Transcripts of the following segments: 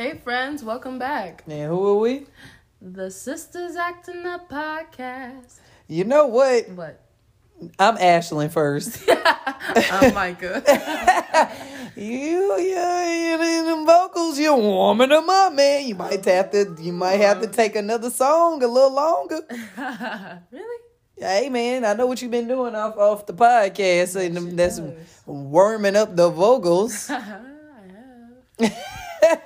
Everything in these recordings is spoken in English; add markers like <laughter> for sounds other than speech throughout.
Hey, friends, welcome back. And who are we? The Sisters Acting Up podcast. You know what? What? I'm Ashlyn first. <laughs> Oh I'm Micah. <laughs> you, you, you, in them vocals, you're warming them up, man. You might have to, you might have to take another song a little longer. <laughs> really? Hey, man, I know what you've been doing off off the podcast, and that's does. warming up the vocals. I have.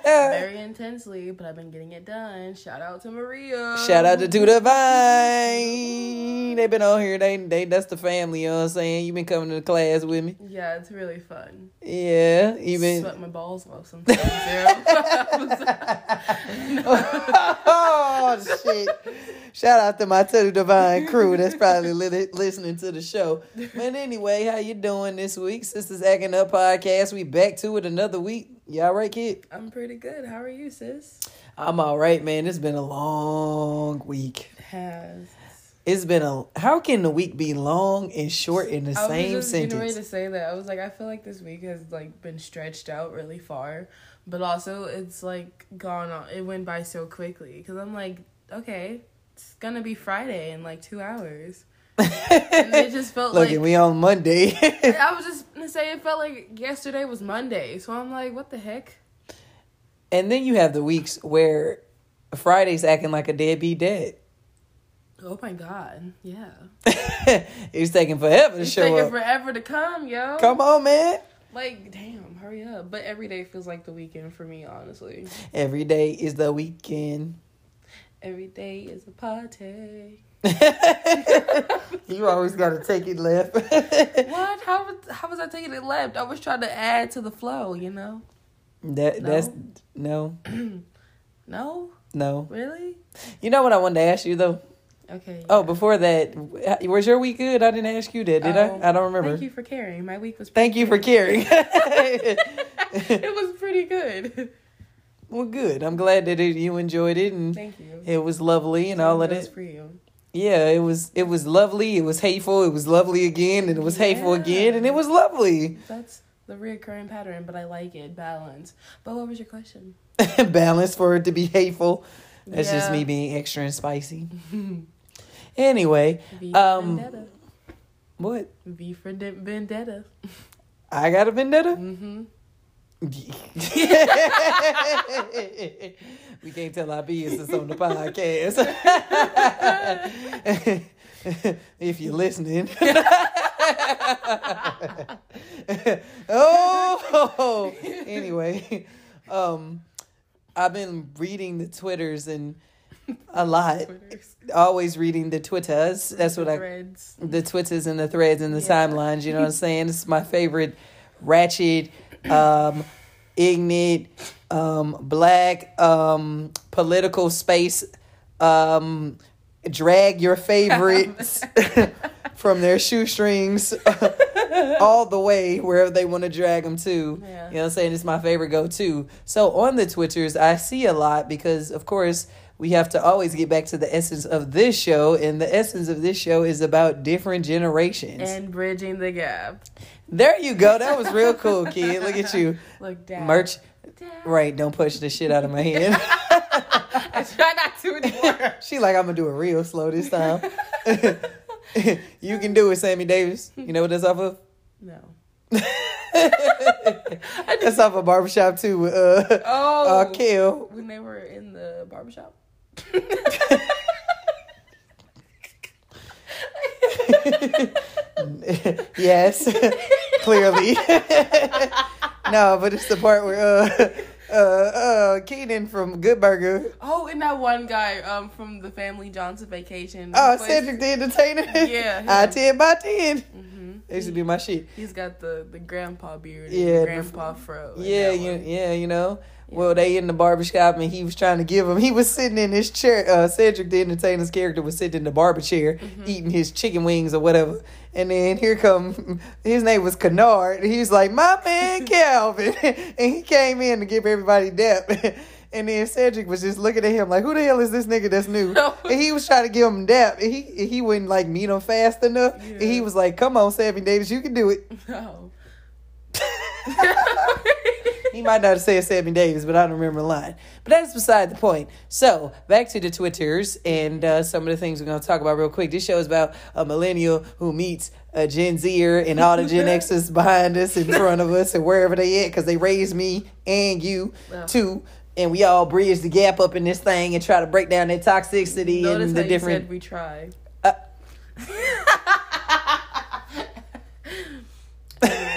Very intensely, but I've been getting it done. Shout out to Maria. Shout out to the Vine. They've been on here. They they that's the family, you know what I'm saying? You've been coming to the class with me. Yeah, it's really fun. Yeah. even Sweat my balls off sometimes. <laughs> <laughs> oh shit! Shout out to my Teddy Divine crew that's probably li- listening to the show. But anyway, how you doing this week? Sisters Acting Up podcast. We back to it another week. Y'all right, kid? I'm pretty good. How are you, sis? I'm all right, man. It's been a long week. Has. It's been a. How can the week be long and short in the I same was just getting ready sentence? to say that. I was like, I feel like this week has like been stretched out really far, but also it's like gone on. It went by so quickly because I'm like, okay, it's gonna be Friday in like two hours. And it just felt Look, like we on Monday. <laughs> I <laughs> was just gonna say it felt like yesterday was Monday, so I'm like, what the heck? and then you have the weeks where Friday's acting like a deadbeat dad. Oh my god, yeah. <laughs> it's taking forever to. It's show taking up. forever to come, yo. Come on, man. Like, damn, hurry up. But every day feels like the weekend for me, honestly. Every day is the weekend. Every day is a party. <laughs> you always got to take it left. <laughs> What? How was how was I taking it left? I was trying to add to the flow, you know. that No. that's no, <clears throat> No, no. really? You know what I wanted to ask you though. Okay. Oh, before that, was your week good? I didn't ask you that, did Oh, I? I don't remember. Thank you for caring. My week was. Thank you for caring. <laughs> it was pretty good. well, good. I'm glad that it, you enjoyed it and Thank you. it was lovely and all of That was for you. Yeah, it was. It was lovely. It was hateful. It was lovely again, and it was hateful again, and it was lovely. That's the reoccurring pattern, but I like it. Balance. But what was your question? <laughs> Balance for it to be hateful. That's just me being extra and spicy. <laughs> Anyway, V Um, Vendetta. what? V for de- Vendetta. I got a vendetta. Mm-hmm. <laughs> we can't tell our business on the podcast. <laughs> if you're listening. <laughs> oh, anyway, um, I've been reading the twitters and a lot. Twitters. Always reading the twitters. That's what I Threads. the twitters and the threads and the Yeah. timelines. You know what I'm saying? Is my favorite ratchet, um, ignorant, um, black, um, political space. Um, drag your favorites <laughs> from their shoestrings <laughs> all the way wherever they want to drag them to. Yeah. You know what I'm saying? It's my favorite go to. So on the Twitters, I see a lot because, of course, we have to always get back to the essence of this show. And the essence of this show is about different generations. And bridging the gap. There you go. That was real cool, kid. Look at <laughs> you. Look down. Merch. Down. Right. Don't push the shit out of my hand. <laughs> I try not to anymore. <laughs> she like, I'm going to do it real slow this time. you can do it, Sammy Davis. You know what that's off of? No. That's off of Barbershop too with uh, Oh. uh, Kel. When they were in the barbershop. <laughs> yes, <laughs> clearly. <laughs> no, but it's the part where uh, uh, uh, Kenan from Good Burger. Oh, and that one guy um from the Family Johnson Vacation. Oh, Cedric the Entertainer. Yeah, I ten by ten. Mhm. That used to be my shit. He's got the the grandpa beard. Yeah, and the the- grandpa fro. Yeah, you, yeah, you know. Well, they in the barbershop and he was trying to give him. He was sitting in his chair. Uh, Cedric the Entertainer's character was sitting in the barber chair Mm-hmm. eating his chicken wings or whatever. And then here come his name was Kenard. He was like, "My man <laughs> Calvin," <laughs> and he came in to give everybody dap. <laughs> And then Cedric was just looking at him like, "Who the hell is this nigga that's new?" and he was trying to give him dap. And he he wouldn't like meet him fast enough. And he was like, "Come on, Sammy Davis, you can do it." No. He might not have said Sammy Davis, but I don't remember the line. But that's beside the point. So back to the Twitters and uh, some of the things we're going to talk about real quick. This show is about a millennial who meets a Gen Zer and all the Gen <laughs> Xers behind us, in front of us, and wherever they at, because they raised me and you too. And we all bridge the gap up in this thing and try to break down that toxicity Notice and the different. we try. Uh, <laughs> <laughs>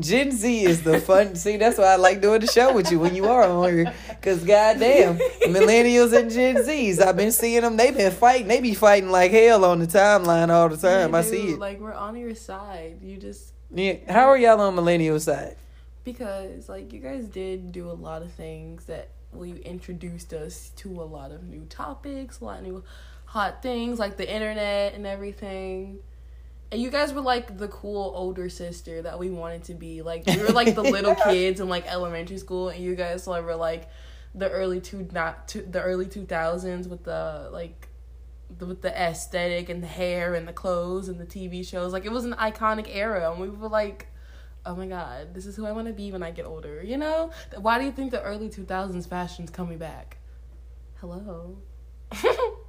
Gen Z is the fun. <laughs> See, that's why I like doing the show with you when you are on here. Cause goddamn, millennials and Gen Zs, I've been seeing them. They've been fighting. They be fighting like hell on the timeline all the time. Yeah, I dude, see it. Like we're on your side. You just Yeah. How are y'all on millennial side? because like you guys did do a lot of things that well you introduced us to a lot of new topics, a lot of new hot things like the internet and everything. And you guys were like the cool older sister that we wanted to be. Like we were like the little <laughs> kids in like elementary school, and you guys like, were like the early two not two, the early two thousands with the like the, with the aesthetic and the hair and the clothes and the TV shows. Like it was an iconic era, and we were like, "Oh my god, this is who I want to be when I get older." You know? Why do you think the early two thousands fashion's coming back? Hello. <laughs>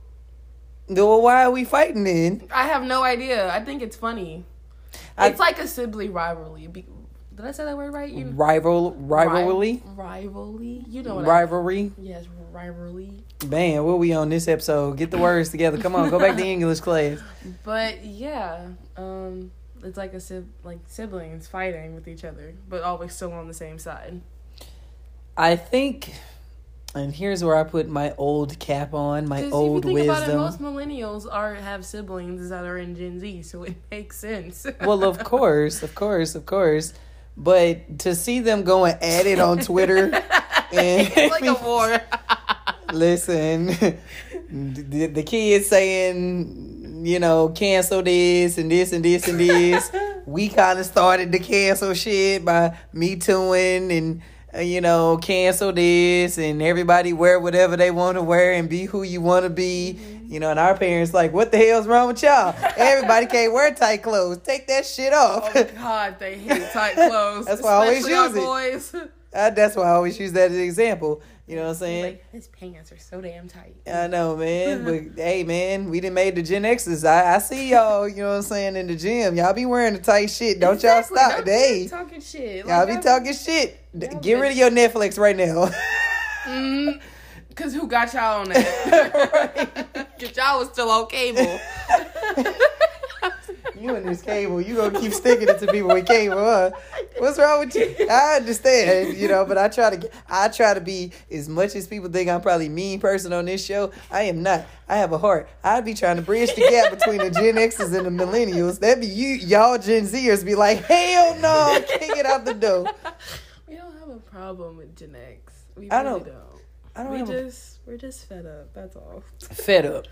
Well, why are we fighting then? I have no idea. I think it's funny. I- it's like a sibling rivalry. Be- Did I say that word right? You Rival, rivalry, rivalry. You know what? I- rivalry. yes, rivalry. Man, what we on this episode? Get the words together. Come on, go back to English class. <laughs> But yeah, um, it's like a sib- like siblings fighting with each other, but always still on the same side. I think, and here's where I put my old cap on, my old if you think about it, wisdom. most millennials are have siblings that are in Gen Z, so it <laughs> makes sense. well, of course, of course, of course. But to see them going at it on Twitter, <laughs> and it's like a war. listen, the, the kids saying, you know, cancel this and this and this and this. <laughs> we kind of started to cancel shit by me tooing and. You know, cancel this and everybody wear whatever they want to wear and be who you want to be. You know, and our parents like, what the hell's wrong with y'all? <laughs> Everybody can't wear tight clothes. Take that shit off. Oh God, they hate tight clothes. <laughs> That's why I always use it. boys. Uh, that's why I always use that as an example. You know what I'm saying? Like his pants are so damn tight. I know, man. But <laughs> hey, man, we didn't made the Gen X's. I, I see y'all, you know what I'm saying, in the gym. Y'all be wearing the tight shit. Don't Exactly, y'all stop. don't Hey, be talking shit. y'all be talking shit. Get rid of your Netflix right now. <laughs> Mm, Cause who got y'all on that? <laughs> Cause y'all was still on cable. you and this cable, you gonna keep sticking it to people with cable, huh? What's wrong with you? I understand, you know, but I try to get, I try to be as much as people think I'm probably mean person on this show. I am not. I have a heart. I'd be trying to bridge the gap between the Gen X's and the millennials. That'd be you, y'all Gen Zers be like, hell no, kick it out the door. We don't have a problem with Gen X. We I don't- don't. I don't we have a- just we're just fed up. That's all. fed up.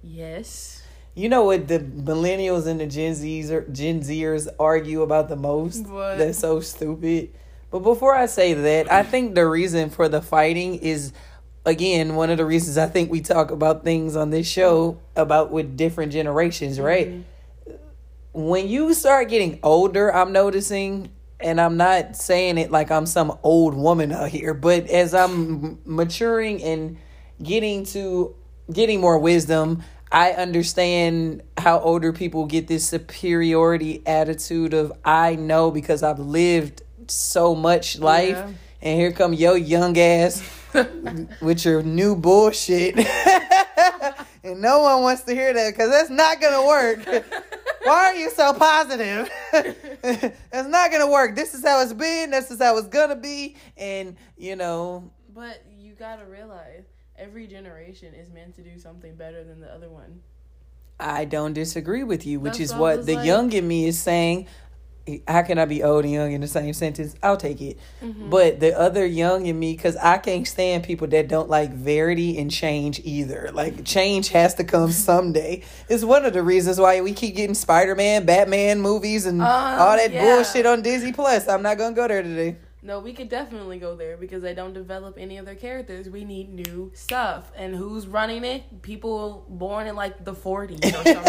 Yes. You know what the millennials and the Gen Zs or Gen Zers argue about the most? What? That's so stupid. But before I say that, I think the reason for the fighting is again one of the reasons I think we talk about things on this show about with different generations, right? Mm-hmm. When you start getting older, I'm noticing and I'm not saying it like I'm some old woman out here, but as I'm maturing and getting to getting more wisdom, I understand how older people get this superiority attitude of I know because I've lived so much life Yeah. and here come your young ass <laughs> with your new bullshit. <laughs> and no one wants to hear that because that's not gonna work. <laughs> Why are you so positive? it's not gonna work. This is how it's been. This is how it's gonna be. And you know, But you gotta realize every generation is meant to do something better than the other one. I don't disagree with you, which That's is why I what the like- young in me is saying. How can I be old and young in the same sentence? I'll take it. Mm-hmm. But the other young in me, because I can't stand people that don't like verity and change either. Like, change has to come <laughs> someday. It's one of the reasons why we keep getting Spider Man, Batman movies, and Uh, all that yeah. bullshit on Disney Plus. I'm not going to go there today. No, we could definitely go there because they don't develop any of their characters. We need new stuff. And who's running it? People born in like the 40s or some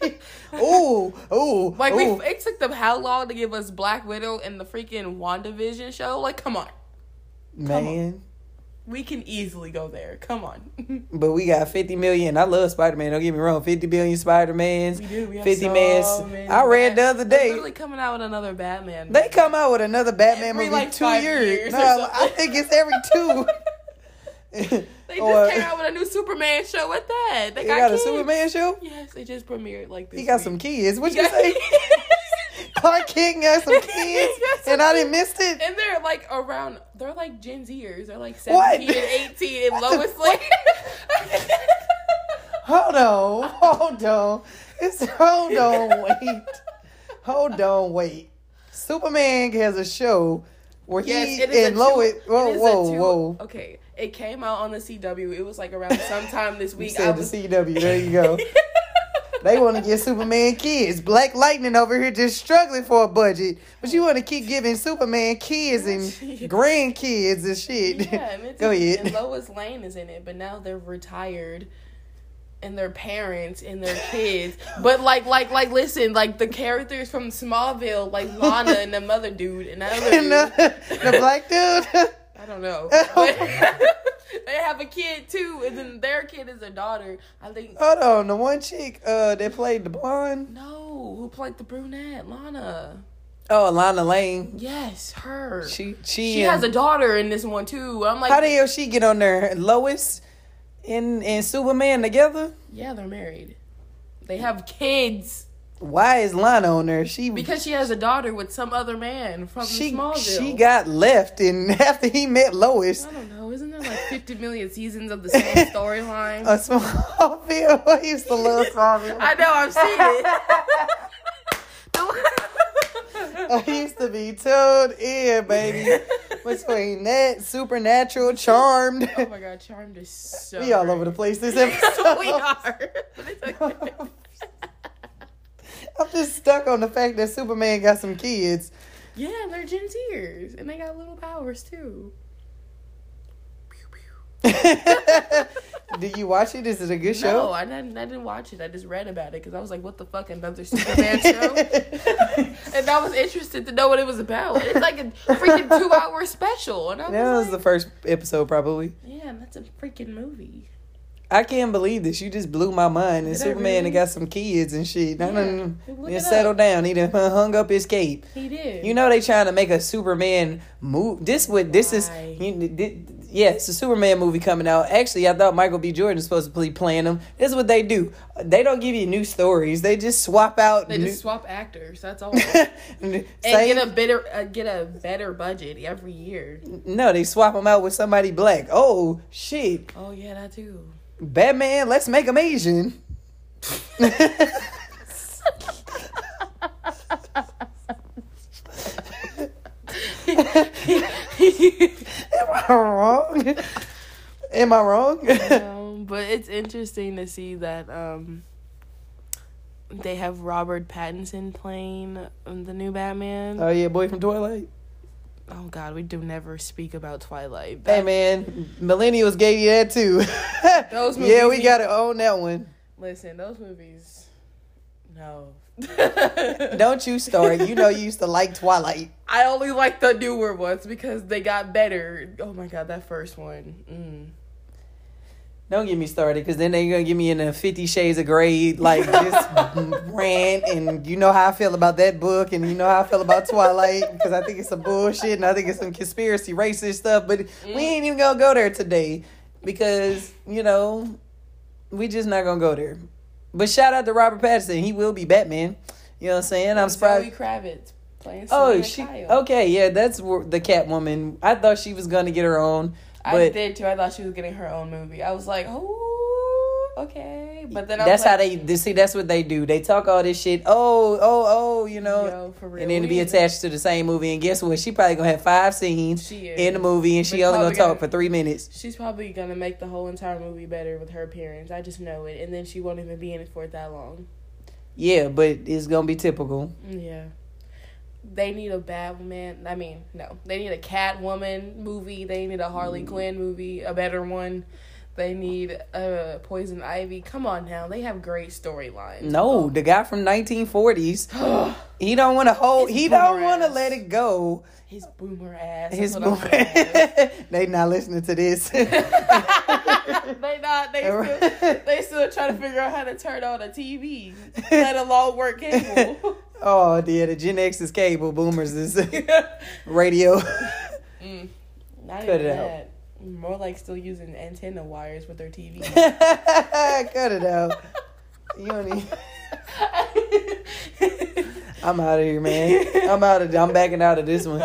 shit. <laughs> ooh, ooh. Like, ooh. we it took them how long to give us Black Widow and the freaking WandaVision show? Like, come on. man. We can easily go there. Come on. <laughs> But we got 50 million. I love Spider Man. Don't get me wrong. 50 billion Spider Mans. we do. We have 50 so mans. I read the other They're day. literally coming out with another Batman. Movie. They come out with another Batman Every, movie like, two years. years No. I think it's every two. <laughs> <laughs> They just Or- came out with a new Superman show at that. They He got, got a. Superman show. Yes, they just premiered like this. He got week. some kids. What you got- say? <laughs> Clark King got some <laughs> kids, and I didn't miss it. And they're like around. They're like Gen Zers. They're like What? seventeen and eighteen, and <laughs> Lois Lane. Hold on, hold on. It's hold on, wait, hold on, wait. Superman has a show where yes, he it is and Lois. Whoa, whoa, two- whoa. Okay, it came out on the CW. It was like around sometime this You week. said the CW. There you go. They want to get Superman kids. Black Lightning over here just struggling for a budget, but you want to keep giving Superman kids and <laughs> grandkids and shit. Yeah, and <laughs> it's Go and ahead. Lois Lane is in it, but now they're retired. And their parents and their kids, but like, like, like, listen, like the characters from Smallville, like Lana and the mother dude, and that other <laughs> And dude, the, the black dude. I don't know. <laughs> <laughs> They have a kid too, and then their kid is a daughter. I think. Hold on, the one chick uh that played the blonde. No, who played the brunette? Lana. Oh, Lana Lane. Yes, her. She, She she, has a daughter in this one too. I'm like, How the hell she get on there? Lois and and Superman together? yeah, they're married. They have kids Why is Lana on there? She because she has a daughter with some other man from she Smallville. she got left, and <laughs> after he met Lois, I don't know. Isn't there like 50 million seasons of the same <laughs> storyline? a Smallville. <laughs> I used to love Smallville. I know. I've seen it. I used to be tuned in, baby. Between that, supernatural, charmed. oh my god, Charmed is so. we all over the place this episode. we are. But it's okay. I'm just stuck on the fact that Superman got some kids. Yeah, they're Gen Zers, and they got little powers too. Pew, pew. <laughs> Did you watch it? Is it a good No, show? No, I didn't. I didn't watch it. I just read about it because I was like, "What the fuck?" Another Superman <laughs> show, and I was interested to know what it was about. It's like a freaking two-hour special, and I was, That was like, the first episode, probably. "Yeah, that's a freaking movie." I can't believe this. You just blew my mind. And Superman really? got some kids and shit. Done, Look done settled down. He done hung up his cape. He did. You know they trying to make a Superman move. This would this is you, thi- yeah, it's a Superman movie coming out. Actually, I thought Michael B. Jordan was supposed to be playing him. This is what they do. They don't give you new stories. They just swap out. they new, just swap actors. That's all. <laughs> and and get a better uh, get a better budget every year. no, they swap them out with somebody black. Oh shit, Oh yeah, that too. Batman. Let's make him Asian. Am I wrong? Am I wrong? um, but it's interesting to see that um, they have Robert Pattinson playing um, the new Batman. oh yeah, boy from Twilight. Oh God, we do never speak about Twilight. Hey man, millennials gave you that too. <laughs> Those movies, <laughs> yeah, we gotta own that one. Listen, those movies. No. <laughs> Don't you start. You know you used to like Twilight. I only like the newer ones because they got better. Oh my God, that first one. Mm. Don't get me started, because then they're gonna give me in a Fifty Shades of Grey like this <laughs> rant, and you know how I feel about that book, and you know how I feel about Twilight, because I think it's some bullshit, and I think it's some conspiracy racist stuff. But we mm. ain't even gonna go there today, because you know we just not gonna go there. But shout out to Robert Pattinson, he will be Batman. You know what I'm saying? I'm surprised. Zoe Kravitz playing. Oh, she Kyle. okay? Yeah, that's the Catwoman. I thought she was gonna get her own, I but did too. I thought she was getting her own movie. I was like, oh, okay. But then I that's was how like, they, see. That's what they do. They talk all this shit. Oh, oh, oh, you know, Yo, for real. and then to be attached to the same movie. And guess what? She probably gonna have five scenes in the movie, and she only gonna talk gonna- for three minutes. She's probably gonna make the whole entire movie better with her appearance. I just know it, and then she won't even be in it for that long. Yeah, but it's gonna be typical. Yeah, they need a Batman. I mean, no, they need a Catwoman movie. They need a Harley mm. Quinn movie, a better one. They need a Poison Ivy. Come on now, they have great storylines. No, the guy from 1940s. <gasps> he don't want to hold. His He don't want to let it go. His boomer ass. His boomer. <laughs> they not listening to this. <laughs> they not. They <laughs> still, they still trying to figure out how to turn on a TV, let alone work cable. Oh dear, the Gen X is cable, boomers is <laughs> radio. Mm, <laughs> not Cut even it out. that. More like still using antenna wires with their TV. <laughs> Cut it out. You don't even. I'm out of here, man. I'm out of. I'm backing out of this one.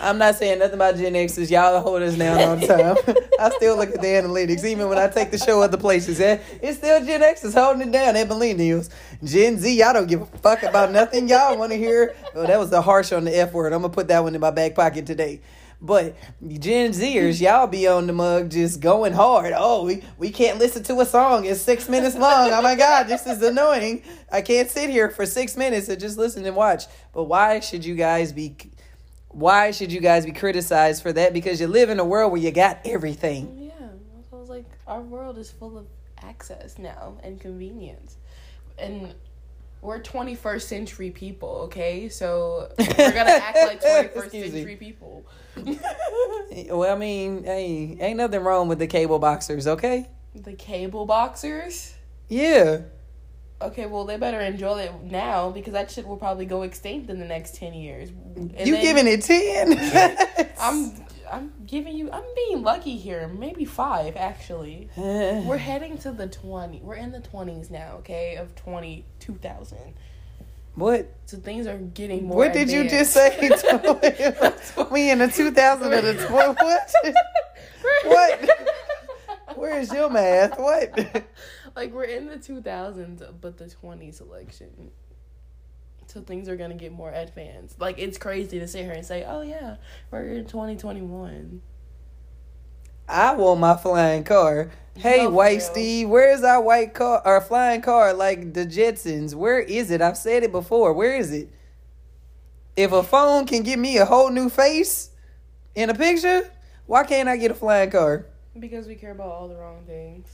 I'm not saying nothing about Gen X's. Y'all hold us down all the time. I still look at the analytics, even when I take the show other places. Eh? It's still Gen X's holding it down. They're millennials. Gen Z, y'all don't give a fuck about nothing. Y'all want to hear? Oh, that was the harsh on the F word. I'm gonna put that one in my back pocket today. But Gen Zers, y'all be on the mug just going hard. Oh, we, we can't listen to a song. It's six minutes long. Oh my God, this is annoying. I can't sit here for six minutes and just listen and watch. But why should you guys be why should you guys be criticized for that? Because you live in a world where you got everything. yeah, I was like, our world is full of access now and convenience, and we're 21st century people. Okay, so we're gonna act like <laughs> 21st Excuse me. century people. <laughs> Well, I mean, hey, ain't nothing wrong with the cable boxers, okay? the cable boxers. Yeah. Okay, well they better enjoy it now because that shit will probably go extinct in the next ten years. And you then- giving it 10? <laughs> I'm <laughs> I'm giving you I'm being lucky here. Maybe five actually. We're heading to the twenty. We're in the twenties now. Okay, of twenty two thousand. What? So things are getting more. What did you just say? we <laughs> in the 2000 or the 12? What? <laughs> What? Where's your math? What? like we're in the two thousands, but the twenty selection. So things are gonna get more advanced. Like it's crazy to sit here and say, "Oh yeah, we're in twenty twenty one." I want my flying car. Hey, No, white. Steve, where's our white car our flying car like the Jetsons? Where is it? I've said it before. Where is it? If a phone can give me a whole new face in a picture, why can't I get a flying car? Because we care about all the wrong things.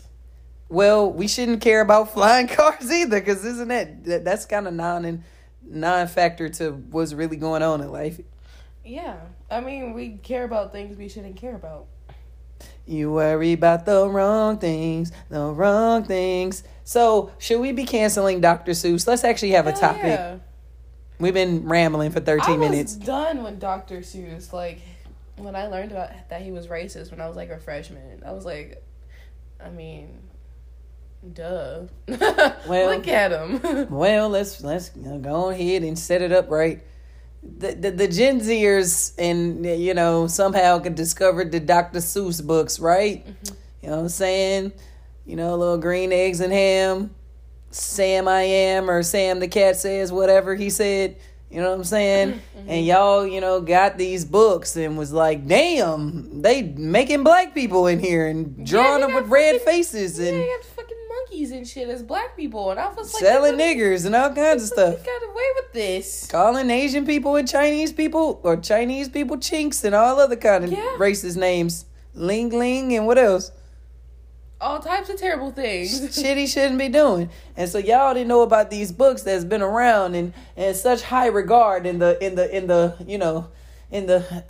Well, we shouldn't care about <laughs> flying cars either, because isn't that, that that's kind of non and non factor to what's really going on in life. Yeah, I mean, we care about things we shouldn't care about. You worry about the wrong things, the wrong things. So, should we be canceling Dr. Seuss? Let's actually have a topic. yeah. We've been rambling for 13 I was minutes. done with Dr. Seuss. Like when I learned about that he was racist when I was like a freshman. I was like, I mean, duh. <laughs> Well- look at him. <laughs> Well, let's let's go ahead and set it up right. The, the the Gen Zers and you know somehow could discovered the Dr. Seuss books, right? You know what I'm saying? You know, little green eggs and ham. Sam I am or Sam the cat says whatever he said. You know what I'm saying? And y'all, you know, got these books and was like, damn, they making black people in here and drawing he them with red faces and he got fucking monkeys and shit as black people, and I was like, selling "Get the- niggers and all kinds of stuff. got away with this. calling Asian people and Chinese people or Chinese people chinks and all other kind of Yeah. racist names. Ling Ling and what else? All types of terrible things. Shit he shouldn't be doing. And so y'all didn't know about these books that's been around and and such high regard in the in the in the you know in the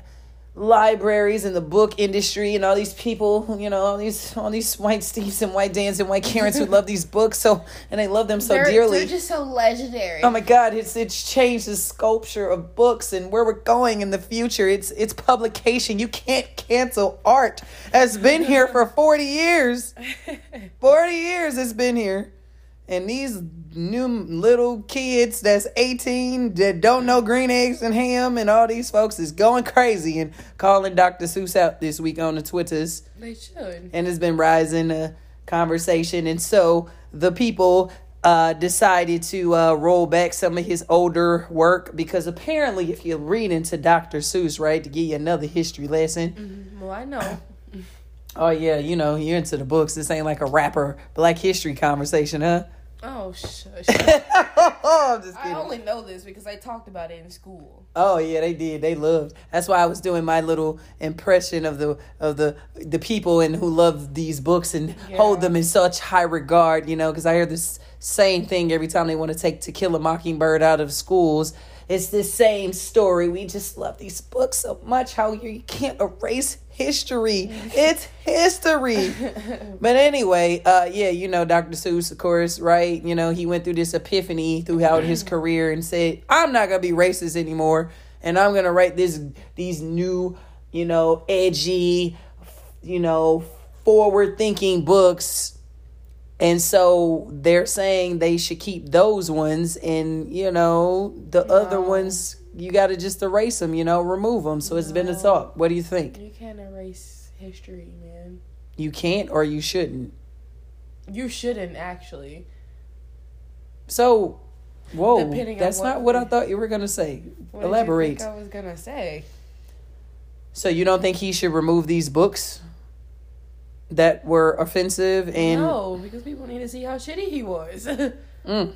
libraries and the book industry and all these people, you know, all these all these white Steves and white Dans and white Karens who <laughs> love these books so and they love them so they're, dearly. they're just so legendary. Oh my God! It's it's changed the sculpture of books and where we're going in the future. It's it's publication. You can't cancel art. Has been here for forty years. <laughs> Forty years it's been here, and these new little kids that's eighteen that don't know green eggs and ham and all these folks is going crazy and calling Dr. Seuss out this week on the Twitters they should. and it's been rising uh, conversation. And so the people uh, decided to uh, roll back some of his older work because apparently, if you're reading to Dr. Seuss, right, to give you another history lesson. Well, I know. Oh yeah, you know you're into the books. This ain't like a rapper Black History conversation, huh? Oh shush. oh, <laughs> I'm just I only know this because I talked about it in school. Oh yeah, they did. They loved. That's why I was doing my little impression of the of the the people and who love these books and hold them in such high regard. You know, because I hear this same thing every time they want to take To Kill a Mockingbird out of schools. It's the same story. We just love these books so much. How you, you can't erase history. <laughs> It's history. But anyway, uh, yeah, you know, Dr. Seuss, of course, right? You know, he went through this epiphany throughout his career and said, "I'm not gonna be racist anymore, and I'm gonna write this these new, you know, edgy, you know, forward thinking books." And so they're saying they should keep those ones, and you know, the other ones you got to just erase them, you know, remove them. So it's been a talk. What do you think? You can't erase history, man. You can't or you shouldn't. You shouldn't actually. So, whoa, Depending that's what- not what I thought you were gonna say. <laughs> What did you Elaborate. think I was gonna say. So you don't think he should remove these books that were offensive and no, because people need to see how shitty he was. <laughs> Mm.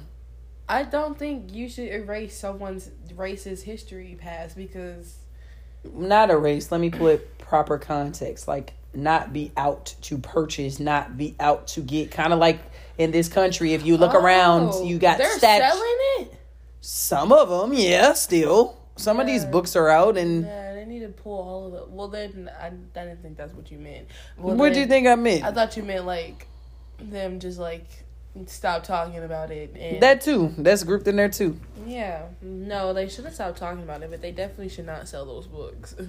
I don't think you should erase someone's racist history past because not erase? Let me put proper context. Like not be out to purchase, not be out to get. Kind of like in this country, if you look around, Oh, you got they're statues. selling it. Some of them, yeah, still. Some of these books are out, and Yeah, they need to pull all of the. Well, then I, I didn't think that's what you meant. Well, what do you think I meant? I thought you meant like them just like stop talking about it and that too. That's grouped in there too. yeah no they should have stopped talking about it but they definitely should not sell those books <laughs>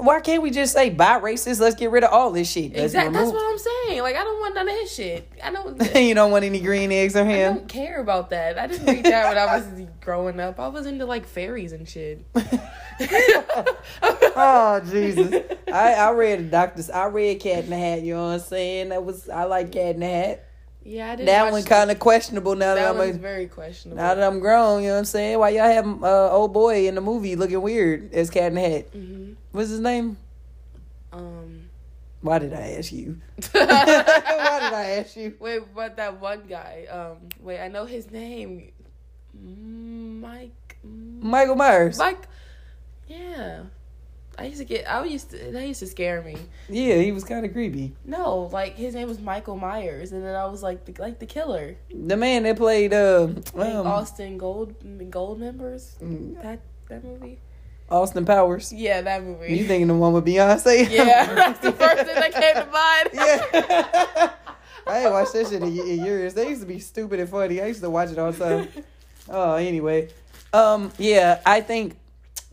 Why can't we just say buy racist? Let's get rid of all this shit. Let's exactly that's what i'm saying like i don't want none of his shit i don't <laughs> you don't want any green eggs or ham. I don't care about that. I didn't read that when I was <laughs> growing up. I was into like fairies and shit. oh Jesus! I I read Doctor. I read Cat in the Hat. You know what I'm saying? That was I like Cat in the Hat. Yeah. That one kind of questionable now that, That I'm a, very questionable. now that I'm grown. You know what I'm saying? Why y'all have uh, old boy in the movie looking weird as Cat in the Hat? hmm What's his name? Um. Why did I ask you? <laughs> <laughs> Why did I ask you? Wait, but that one guy. Um. Wait, I know his name. Mike. Michael Myers. Mike. Yeah. I used to get. I used to. That used to scare me. Yeah, he was kind of creepy. No, like his name was Michael Myers, and then I was like the like the killer, The man that played uh, like um, Austin Gold Gold members. mm, That that movie. Austin Powers. Yeah, that movie. You thinking the one with Beyonce? <laughs> Yeah, <laughs> that's the first thing that came to mind. <laughs> Yeah. I ain't watched that shit in, in years. They used to be stupid and funny. I used to watch it all the time. Oh, anyway. Um, yeah, I think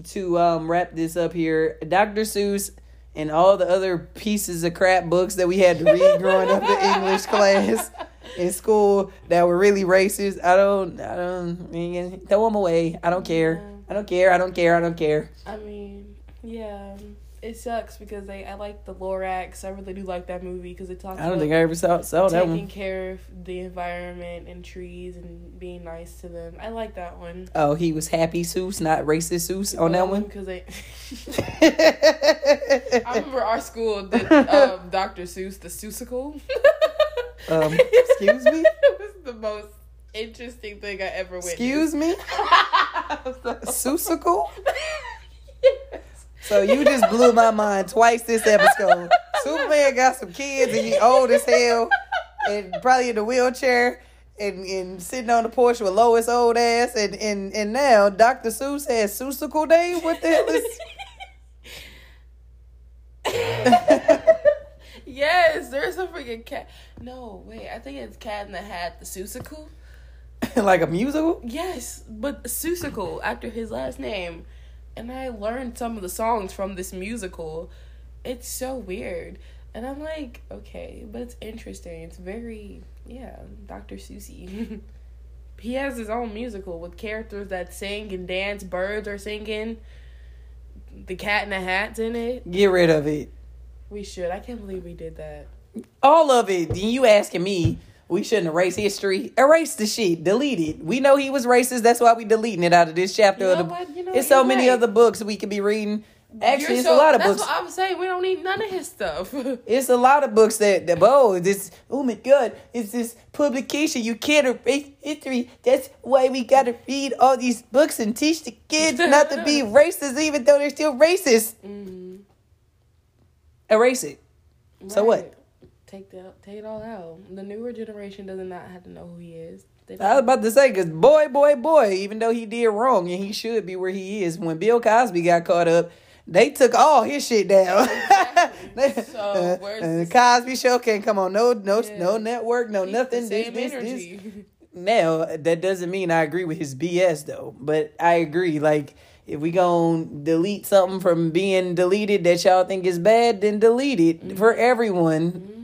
to um wrap this up here, Dr. Seuss and all the other pieces of crap books that we had to read growing up in English class in school that were really racist. I don't I don't throw them away. I don't care. I don't care. I don't care. I don't care. I mean, yeah, it sucks because they. I like the Lorax. I really do like that movie because it talks. I don't about think I ever saw, saw that taking care of the environment and trees and being nice to them. I like that one. Oh, he was happy Seuss, not racist Seuss on that one. because they. <laughs> I remember our school did um, Dr. Seuss the Seussical. <laughs> Um, excuse me? <laughs> it was the most interesting thing I ever witnessed. Excuse me? me. Seussical? So you just blew my mind twice this episode. Superman got some kids and he old as hell and probably in a wheelchair and, and sitting on the porch with Lois old ass and, and, and now Dr. Seuss has Seussical Day? What the hell is <laughs> yes, there's a freaking cat. No, wait, I think it's Cat in the Hat, the Seussical. <laughs> like a musical? Yes, but Seussical after his last name. And I learned some of the songs from this musical. It's so weird. And I'm like, okay, but it's interesting. It's very, yeah, Dr. Susie. <laughs> he has his own musical with characters that sing and dance. Birds are singing. The Cat in the Hat's in it. Get rid of it. We should. I can't believe we did that. All of it. Then you asking me we shouldn't erase history. Erase the shit. Delete it. We know he was racist. That's why we deleting it out of this chapter You of the? You know There's what? so many right. other books we could be reading Actually, You're it's a lot of that's books. what I'm saying. We don't need none of his stuff. <laughs> It's a lot of books that, that oh, this, oh my God, it's this publication. You can't erase history. That's why we gotta read all these books and teach the kids not to be <laughs> racist, even though they're still racist. Mhm. Erase it. So what? Take that, take it all out. The newer generation does not have to know who he is. I was about to say, because boy, boy, boy, even though he did wrong and he should be where he is, when Bill Cosby got caught up, they took all his shit down. Exactly. <laughs> So, Uh, uh, the- Cosby Show can't come on no no Yeah. no network, no Keep nothing. This, same this, this. energy. <laughs> Now that doesn't mean I agree with his BS though, but I agree. Like if we gonna delete something from being deleted that y'all think is bad, then delete it for everyone. Mhm.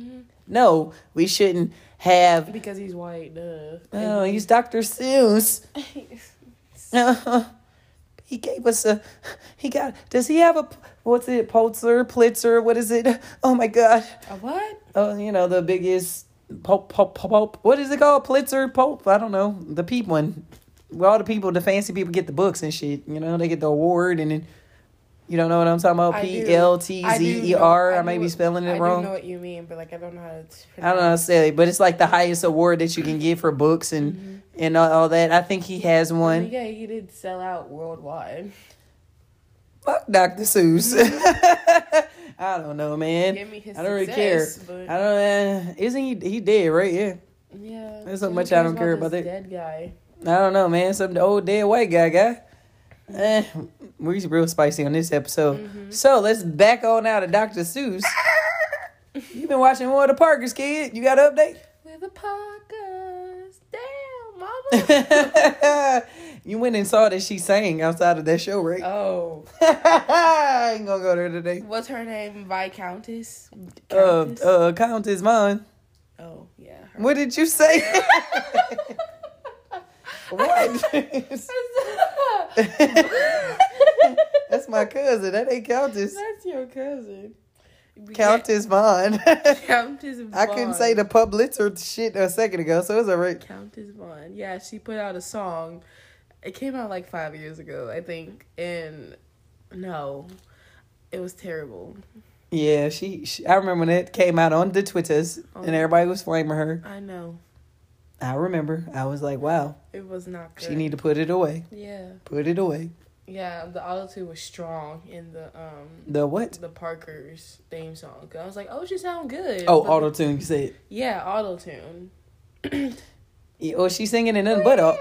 No, we shouldn't have. Because he's white, duh. Oh, he's Dr. Seuss. <laughs> <laughs> he gave us a. He got. Does he have a? What's it? Pulitzer, Pulitzer. What is it? Oh my God. a what? Oh, you know the biggest Pope, Pope, Pope. What is it called? Pulitzer, Pope. I don't know. The peep one. Where all the people, the fancy people, get the books and shit. You know, they get the award, and then you don't know what I'm talking about. I. P L T I Z E R. I I may be spelling it wrong. I wrong. do know what you mean, but like I don't know how to. I don't know how to say it, but it's like the highest award that you can get for books and and all, all that. I think he has one. Yeah, he did sell out worldwide. Fuck Dr. Seuss. <laughs> I don't know, man. Give me his I don't really care. but- I don't. Uh, isn't he? He dead, right? Yeah. Yeah. There's so much I don't care about that. Dead guy. I don't know, man. Some old dead white guy guy. Eh, we're real spicy on this episode. Mm-hmm. So let's back on out of Dr. Seuss. <laughs> you been watching more of the Parkers, kid? You got an update? With the Parkers. Damn, mama. <laughs> you went and saw that she sang outside of that show, right? oh. I <laughs> ain't gonna go there today. What's her name? Viscountess? Uh, Countess? uh, Countess Mine. oh, yeah. her. What did you say? What? <laughs> <laughs> That's my cousin. That ain't Countess. That's your cousin. Countess Vaughn. <laughs> Countess Vaughn. I couldn't say the Publitzer shit a second ago, so it it's alright. Countess Vaughn. Yeah, she put out a song. It came out like five years ago, I think. And no, it was terrible. Yeah, she, she. I remember when it came out on the Twitters Oh. and everybody was flaming her. I know. I remember. I was like, wow, It was not good. she need to put it away. Yeah. Put it away. Yeah, the auto tune was strong in the um The what? the Parker's theme song. I was like, oh, she sound good. Oh, auto tune. You said. Yeah, auto tune. <clears throat> Yeah, oh, she's singing in nothing but au-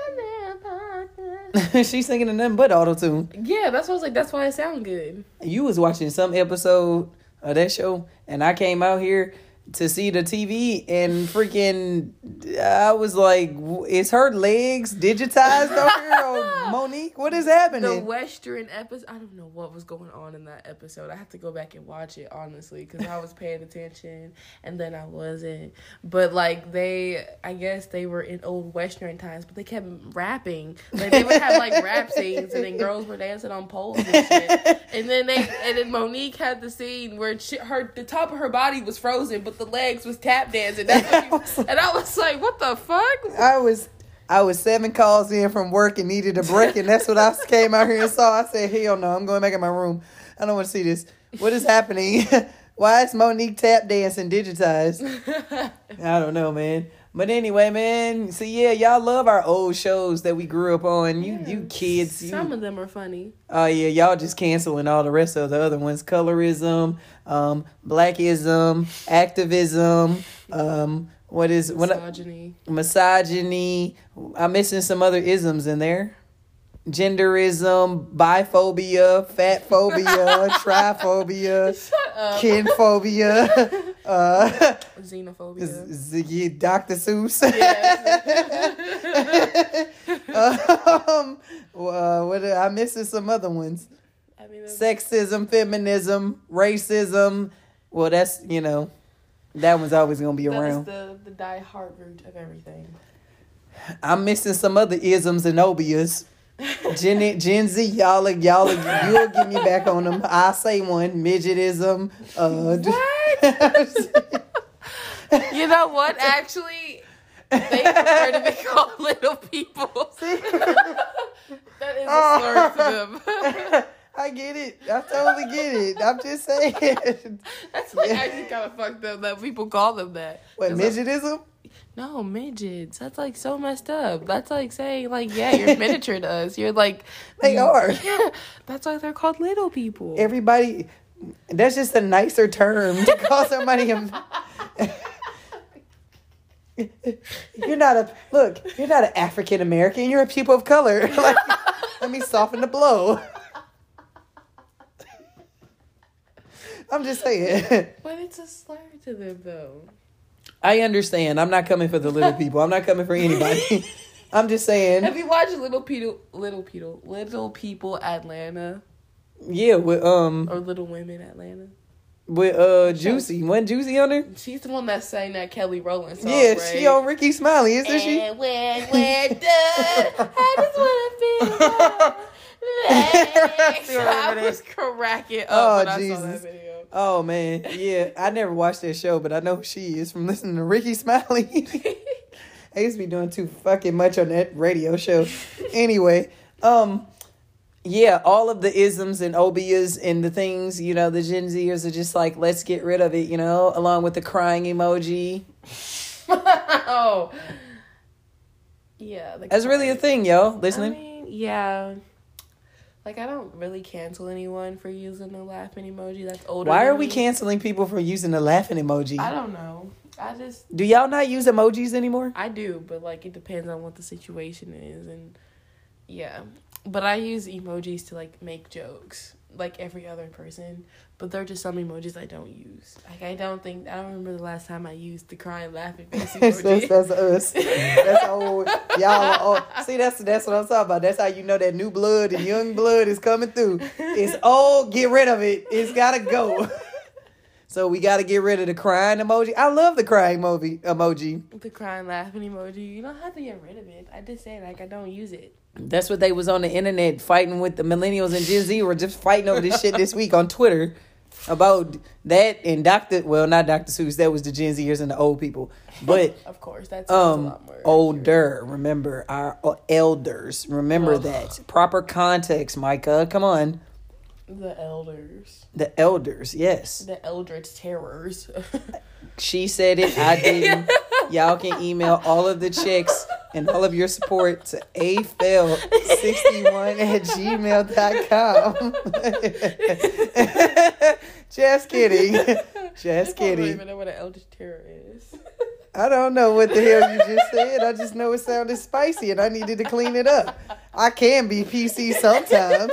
<laughs> she's singing in nothing but auto tune. Yeah, that's what I was like. That's why it sound good. You was watching some episode of that show, and I came out here to see the TV, and freaking, I was like, "Is her legs digitized over here, on oh, <laughs> Mo'Nique? What is happening? The? Western episode. I don't know what was going on in that episode. I have to go back and watch it honestly because I was paying attention and then I wasn't. But like they, I guess they were in old Western times, but they kept rapping. Like they would have like rap scenes and then girls were dancing on poles and shit. And then they, and then Mo'Nique had the scene where she, her the top of her body was frozen, but the legs was tap dancing. That's what <laughs> she, and I was like, what the fuck? I was. I was seven calls in from work and needed a break, and that's what I <laughs> came out here and saw. I said, "Hell no, I'm going back in my room. I don't want to see this. What is happening? <laughs> Why is Mo'Nique tap dancing digitized? I don't know, man. But anyway, man. So yeah, y'all love our old shows that we grew up on. You, you kids. You, Some of them are funny. Oh yeah, y'all just canceling all the rest of the other ones. Colorism, um, blackism, activism, um, what is what Misogyny. misogyny. I'm missing some other isms in there. Genderism, biphobia, fat phobia, <laughs> triphobia, kinphobia, <laughs> uh, Xenophobia. z- Dr. Seuss. Yes. <laughs> um, uh, what I'm missing some other ones. I mean, Sexism, feminism, racism. Well, that's you know, that one's always gonna be around. the the die hard root of everything. I'm missing some other isms and obias. Gen, Gen Z, y'all, are- y'all, are- you'll get me back on them. I say one midgetism. Uh, <laughs> You know what? Actually, they prefer to be <laughs> called little people. <laughs> that is a slur to them. I get it. I totally get it. I'm just saying. That's like Yeah. actually kind of fucked up that people call them that. What midgetism? No, midgets. That's like so messed up. That's like saying like, yeah, you're <laughs> miniature to us. You're like They mm, are. <laughs> Yeah, that's why they're called little people. Everybody. That's just a nicer term to call <laughs> somebody a. You're not a look. You're not an African American. You're a people of color. Like, let me soften the blow. I'm just saying. but it's a slur to them though. I understand. I'm not coming for the little <laughs> people. I'm not coming for anybody. <laughs> I'm just saying. Have you watched Little People, Little People, Little People Atlanta Yeah, with um or Little Women Atlanta? with uh Juicy. Wasn't Juicy on there? She's the one that sang that Kelly Rowland song. Yeah, right? she on Rickey Smiley, isn't she? And when we're done, <laughs> I just wanna feel still I was cracking up Oh, when I saw that Jesus. video. Oh man, yeah. I never watched that show, but I know who she is from listening to Rickey Smiley. <laughs> I used to be doing too fucking much on that radio show. Anyway, um, yeah, all of the isms and obias and the things, you know, the Gen Zers are just like, let's get rid of it, you know, along with the crying emoji. <laughs> oh, yeah. That's really a thing, yo. I Listening. mean, yeah. Like I don't really cancel anyone for using the laughing emoji. That's older. Why are we me. canceling people for using the laughing emoji? I don't know. I just Do y'all not use emojis anymore? I do, but like it depends on what the situation is and yeah. But I use emojis to like make jokes like every other person, but they're just some emojis I don't use. Like I don't think I don't remember the last time I used the crying laughing face <laughs> that's, emoji. that's us. That's old. Y'all are old. See, that's that's what I'm talking about. That's how you know that new blood and young blood is coming through. It's old. Get rid of it. It's gotta go. <laughs> So we gotta get rid of the crying emoji. I love the crying emoji. Emoji. the crying laughing emoji. You don't have to get rid of it. I just say like I don't use it. That's what they was on the internet fighting with the millennials and Gen Z. Were just fighting over this shit this week on Twitter about that and Doctor. Well, not Doctor Seuss. That was the Gen Zers and the old people. But <laughs> Of course, that's a um lot more. older remember our elders remember that proper context micah come on The elders, the elders yes the eldritch terrors. <laughs> she said it i didn't <laughs> y'all can email all of the checks and all of your support to afel61 at gmail.com <laughs> just kidding just I don't kidding even know what an eldritch terror is. I don't know what the hell you just said. I just know it sounded spicy and I needed to clean it up. I can be PC sometimes.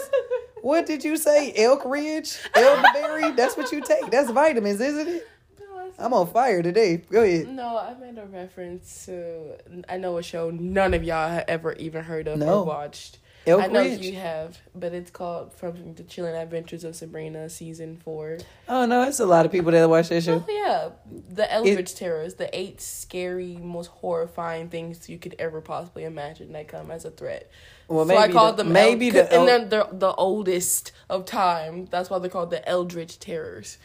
What did you say? Elk Ridge? Elderberry? That's what you take. That's vitamins, isn't it? No, I'm on fire today. Go ahead. No, I made a reference to I know a show none of y'all have ever even heard of No. or watched. Elk I know Ridge? you have, but it's called From the Chilling Adventures of Sabrina, season four. Oh no, it's a lot of people that watch that show. Oh yeah, the Eldritch terrors, the eight scary, most horrifying things you could ever possibly imagine that come as a threat. Well, so I maybe called the- them maybe El- the and then they're the oldest of time. That's why they're called the Eldritch terrors.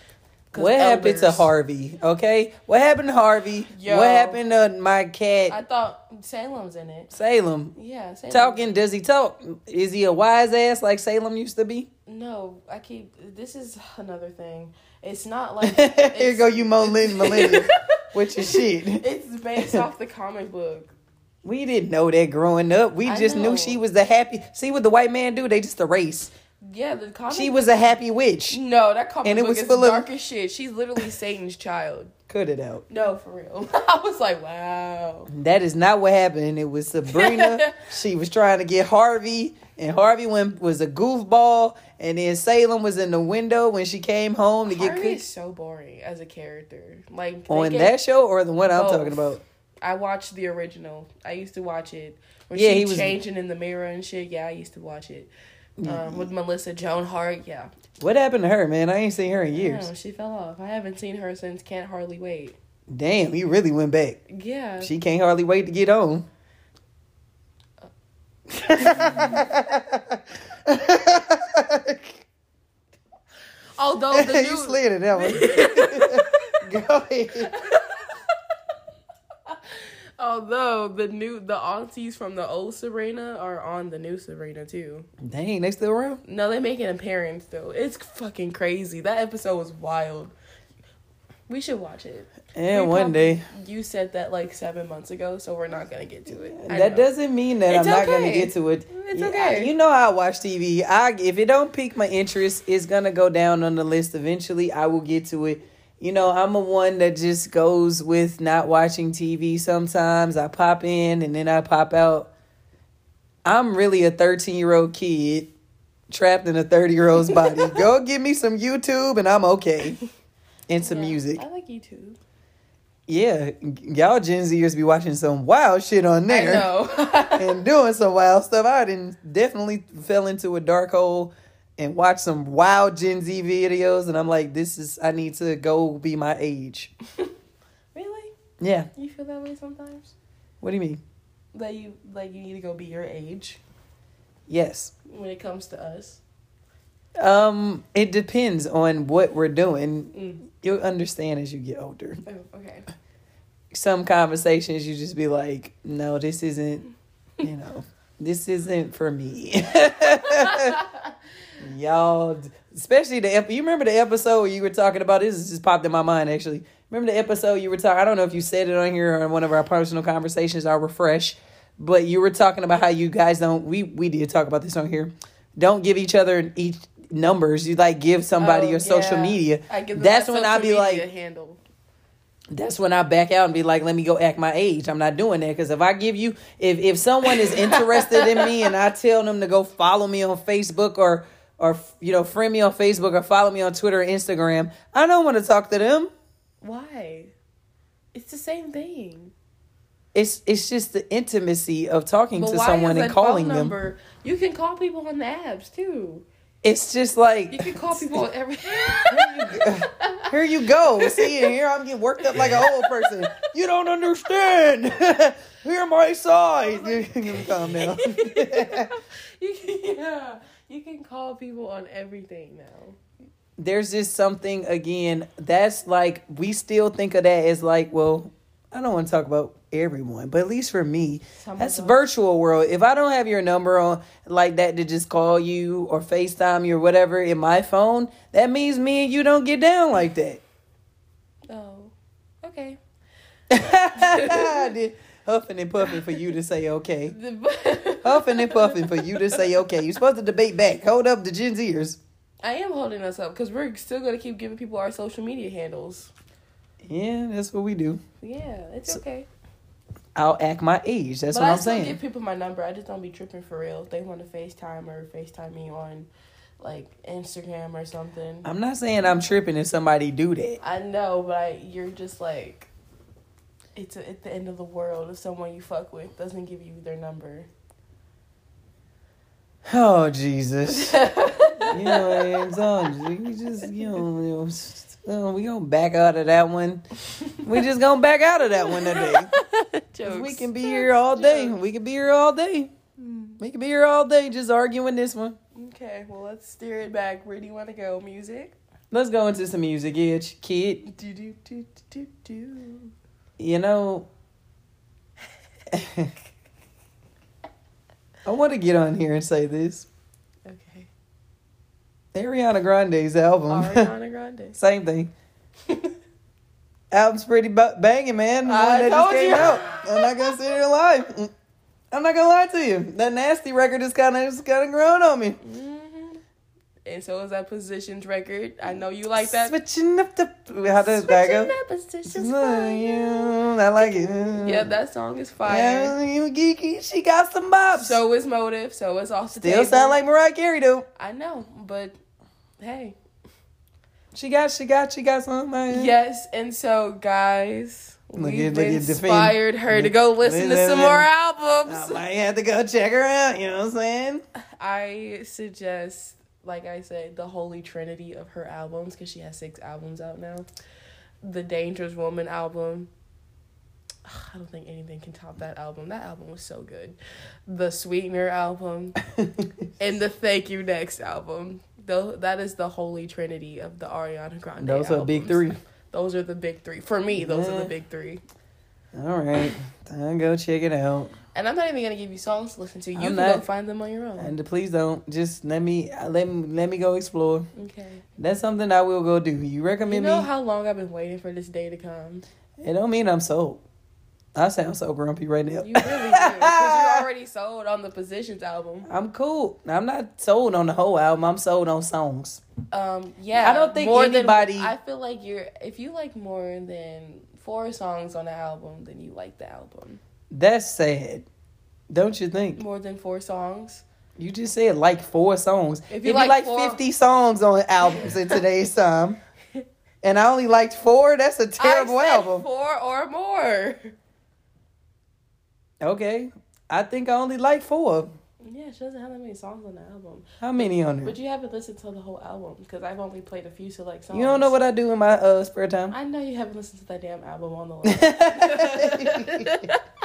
What happened to Harvey? Okay, what happened to Harvey? Yo. What happened to my cat I thought Salem's in it. Salem? Yeah, Salem. Talking? Does he talk? Is he a wise ass like Salem used to be? No, I keep. This is another thing. It's not <laughs> like Here go you, Molin millennial, with your shit. <laughs> It's based off the comic book. We didn't know that growing up. We I just know. knew she was the happy. See what the white man do? They just erase. Yeah, the comic. She was a happy witch. No, that comic And it book was is full of- as shit. She's literally Satan's child. Cut it out. No, for real. <laughs> I was like, wow. That is not what happened. It was Sabrina. <laughs> she was trying to get Harvey, and Harvey went, was a goofball. And then Salem was in the window when she came home to get Harvey is so boring as a character. Like On get- that show or the one I'm talking about? I watched the original. I used to watch it. When Yeah, she he was- changing in the mirror and shit. Yeah, I used to watch it. Um, with Melissa Joan Hart. Yeah. What happened to her, man? I ain't seen her in years. No, she fell off. I haven't seen her since Can't Hardly Wait. Damn, you really went back. Yeah. She can't hardly wait to get on. <laughs> Although the <laughs> you new slid it that one. <laughs> Go ahead. Although the new the aunties from the old Sabrina are on the new Sabrina too. Dang, they still around? No, they make an appearance though. It's fucking crazy. That episode was wild. We should watch it. And We one day. You said that like seven months ago, so we're not gonna get to it. I That know. doesn't mean that It's I'm not gonna get to it. It's Yeah, okay. You know how I watch TV. I if it don't pique my interest, it's gonna go down on the list. Eventually, I will get to it. You know, I'm a one that just goes with not watching TV. Sometimes I pop in and then I pop out. I'm really a 13 year old kid trapped in a 30 year old's body. <laughs> go give me some YouTube and I'm okay. And some Yeah, music. I like YouTube. Yeah, y'all Gen Zers be watching some wild shit on there I know. <laughs> and doing some wild stuff. I didn't definitely fell into a dark hole and watch some wild Gen Z videos, and I'm like, this is I need to go be my age. <laughs> really? Yeah. You feel that way sometimes? What do you mean? That you like you need to go be your age Yes. when it comes to us. Um, it depends on what we're doing. Mm. You'll understand as you get older. Oh, okay. Some conversations you just be like, no, this isn't. You <laughs> know, this isn't for me. <laughs> Y'all, especially the ep- you remember the episode where you were talking about this? Just popped in my mind actually. Remember the episode you were talking? I don't know if you said it on here or in one of our personal conversations. I'll refresh, but you were talking about how you guys don't. We we did talk about this on here. Don't give each other each numbers. You like give somebody Oh, your social media. I give them That's when I be like, handle. that's when I back out and be like, let me go act my age. I'm not doing that because if I give you, if if someone is interested in me and I tell them to go follow me on Facebook or or you know friend me on Facebook or follow me on Twitter or Instagram, I don't want to talk to them. Why? It's the same thing. It's it's just the intimacy of talking But to someone and calling them. number? You can call people on the apps too. It's just like You can call <laughs> people on every. <laughs> here you go. See, here I'm getting worked up like a old person. You don't understand. <laughs> Hear my side. Down. you can, yeah, you can call people on everything now. there's just something again that's like we still think of that as like well i don't want to talk about everyone but at least for me Some that's virtual world if i don't have your number on like that to just call you or facetime you or whatever in my phone that means me and you don't get down like that Oh, okay. <laughs> huffing and puffing for you to say okay <laughs> huffing and puffing for you to say okay you're supposed to debate back hold up the gen zers I am holding us up because we're still gonna keep giving people our social media handles. yeah that's what we do Yeah, it's So- okay. i'll act my age that's but what I i'm saying give people my number. I just don't be tripping for real. If they want to FaceTime or FaceTime me on like Instagram or something. I'm not saying I'm tripping if somebody do that. I know, but I, you're just like, it's a, at the end of the world if someone you fuck with doesn't give you their number. Oh Jesus! <laughs> you know, it's on. We just you know, you know, s- we gonna back out of that one. We just gonna back out of that one today. <laughs> Jokes. We can be here all day. Jokes. We can be here all day. Mm. We can be here all day just arguing this one. Okay, well let's steer it back. Where do you want to go? Music. Let's go into some music, itch kid. Do do do do do. You know, I want to get on here and say this. Okay. Ariana Grande's album. Ariana Grande. <laughs> Same thing. Album's pretty bu- banging, man. The I one that just told came you. out. I'm not gonna sit here and lie. Mm. I'm not gonna lie to you. That nasty record is kind of just kind of growing on me. hmm And so is that Positions record. I know you like that. Switching up the how does that go? Switching up positions for you. I like it. Yeah, that song is fire. Yeah, you geeky. She got some bops. So is Motive. So is Austin. Still sound like Mariah Carey though. I know, but hey. She got, she got, she got some. Yes, and so guys, Look we've at- look the inspired her to go listen to some more I albums. might have to go check her out. You know what I'm saying? <laughs> I suggest, like I said, the holy trinity of her albums because she has six albums out now. The Dangerous Woman album. I don't think anything can top that album. That album was so good. The Sweetener album <laughs> and the Thank You Next album. Though that is the holy trinity of the Ariana Grande. Those are the big three. Those are the big three for me. Those are the big three. All right, time to go check it out. And I'm not even gonna give you songs to listen to. You I'm can not. go find them on your own. And please don't just let me let me let me go explore. okay. That's something I will go do. You recommend me? You know me? how long I've been waiting for this day to come. it don't mean I'm sold. I sound so grumpy right now. You really do, because you're <laughs> already sold on the Positions album. I'm cool. I'm not sold on the whole album. I'm sold on songs. Um, yeah, I don't think more anybody- Than, I feel like you're if you like more than four songs on the album, then you like the album. That's sad. Don't you think? More than four songs. You just said like four songs. If you like like, four- 50 songs on albums in today's <laughs> time, and I only liked four, that's a terrible I said album. Four or more. Okay. I think I only like four. Yeah, she doesn't have that many songs on the album. How many on there? But you haven't listened to the whole album because I've only played a few select songs. You don't know what I do in my uh, spare time? I know you haven't listened to that damn album on the <laughs> <laughs>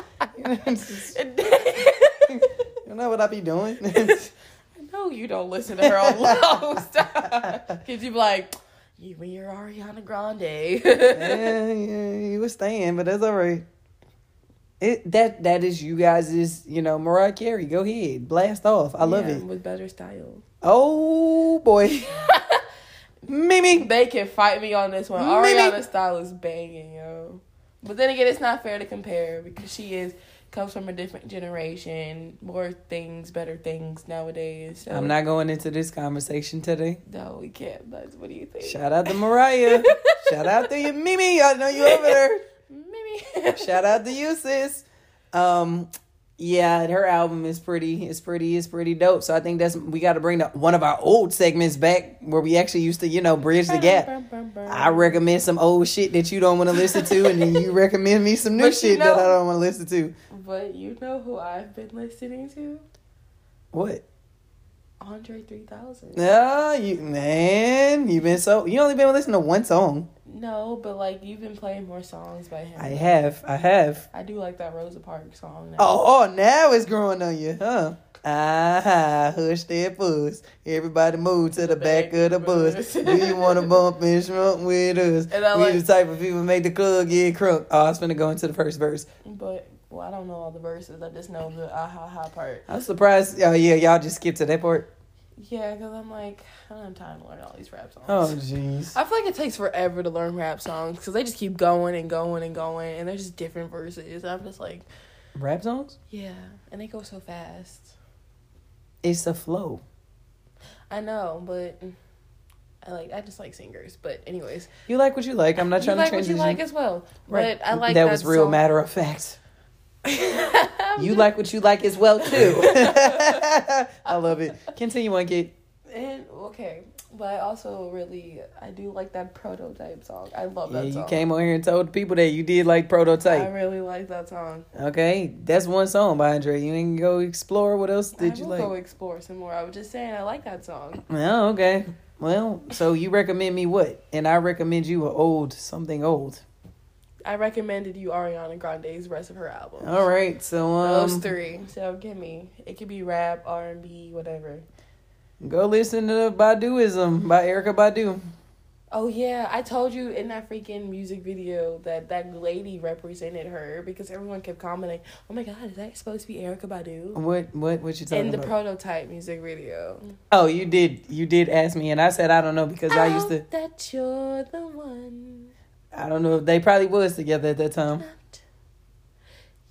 <laughs> you know what I be doing? <laughs> I know you don't listen to her on low. Because you be like, you when you're Ariana Grande. yeah, yeah, you was staying, but that's all right. It that that is you guys' you know Mariah Carey. Go ahead, blast off. I love Yeah, it. With better style. Oh boy, <laughs> Mimi. They can fight me on this one. Maybe- Ariana's style is banging, yo. But then again, it's not fair to compare because she is comes from a different generation, more things, better things nowadays. So, I'm not going into this conversation today. No, we can't. That's what do you think? Shout out to Mariah. <laughs> Shout out to you, Mimi. I know you over there. Mimi. Shout out to you, sis. Um, yeah, her album is pretty. It's pretty. It's pretty dope. So I think that's we got to bring the, one of our old segments back where we actually used to, you know, bridge the gap. I recommend some old shit that you don't want to listen to, and then you <laughs> recommend me some new shit that I don't want to listen to. But you know who I've been listening to? What? Andre 3000. No, you man, you've been so you only been listening to one song. No, but like you've been playing more songs by him. I have, I have. I do like that Rosa Parks song. Now. Oh, oh, now it's growing on you, huh? Ah, hush that puss. Everybody move to the back of the bus. <laughs> Do you want to bump and smoke with us? And I we like- the type of people make the club get crunk. Oh, I was finna go into the first verse. But well, I don't know all the verses. I just know the ah ha ha part. I'm surprised. Oh yeah, y'all just skipped to that part. Yeah, because I'm like I don't have time to learn all these rap songs. Oh jeez. I feel like it takes forever to learn rap songs because they just keep going and going and going, and there's just different verses. I'm just like, Rap songs? yeah, and they go so fast. It's a flow. I know, but I like I just like singers. But anyways, You like what you like. I'm not you trying like to what transition. you like as well. Right. But I like that that, was real song. matter of fact. You like what you like as well too. <laughs> I love it. Continue on, kid. And okay, but I also really I do like that prototype song. I love that song. Yeah, that you came on here and told people that you did like prototype. I really like that song. Okay, that's one song by Andre. You ain't go explore. What else did I you like? go explore some more. I was just saying I like that song. Oh, okay. Well, so you recommend me what? And I recommend you an old something old. I recommended you Ariana Grande's rest of her albums. All right, so um, Those three. So give me. It could be rap, R and B, whatever. go listen to Baduizm by Erykah Badu. Oh yeah, I told you in that freaking music video that that lady represented her because everyone kept commenting, "Oh my god, is that supposed to be Erykah Badu?" What what what you talking In the about? prototype music video. oh, you did you did ask me, and I said I don't know because I used to. That you're the one. I don't know if they probably was together at that time.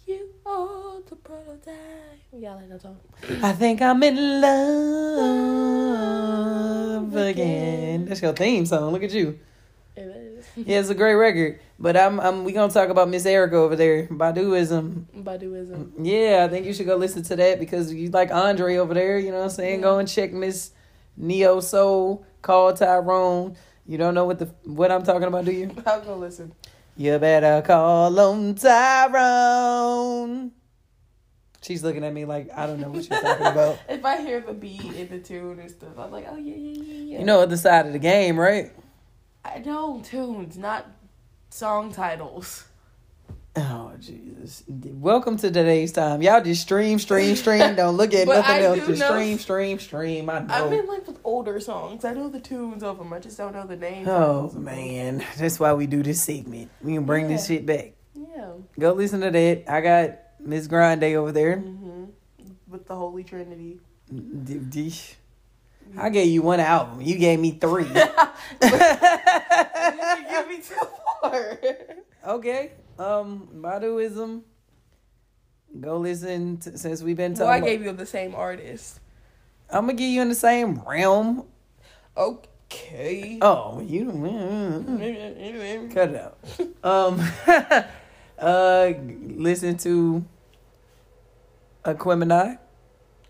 You are the prototype. Yeah, I like that song. I think I'm in love again. That's your theme song. Look at you. It is. Yeah, it's a great record. But I'm, I'm we gonna talk about Miss Erykah over there, Baduizm. Baduizm. Yeah, I think you should go listen to that because you like Andre over there. You know what I'm saying? Go and check Miss Neo Soul, call Tyrone. You don't know what the what I'm talking about, do you? <laughs> I'm gonna listen. You better call on Tyrone. She's looking at me like I don't know what she's talking <laughs> about. If I hear the beat in the tune and stuff, I'm like, oh yeah, yeah, yeah, yeah. You know other side of the game, right? I know tunes, not song titles. Oh Jesus! Welcome to today's time. Y'all just stream, stream, stream. Don't look at <laughs> nothing I else. Just know- stream, stream, stream. I know. I mean, like with older songs, I know the tunes of them. I just don't know the names. oh man, that's why we do this segment. We can bring this shit back. Yeah, Go listen to that. I got Miss Grande over there. hmm With the Holy Trinity. I gave you one album. You gave me three. <laughs> <laughs> you give me two more. okay. Um, Baduizm. Go listen to, since we've been So talking. I gave you the same artist. I'm gonna get you in the same realm. Okay. Oh, you cut it out. <laughs> Um, <laughs> uh, listen to Aquemini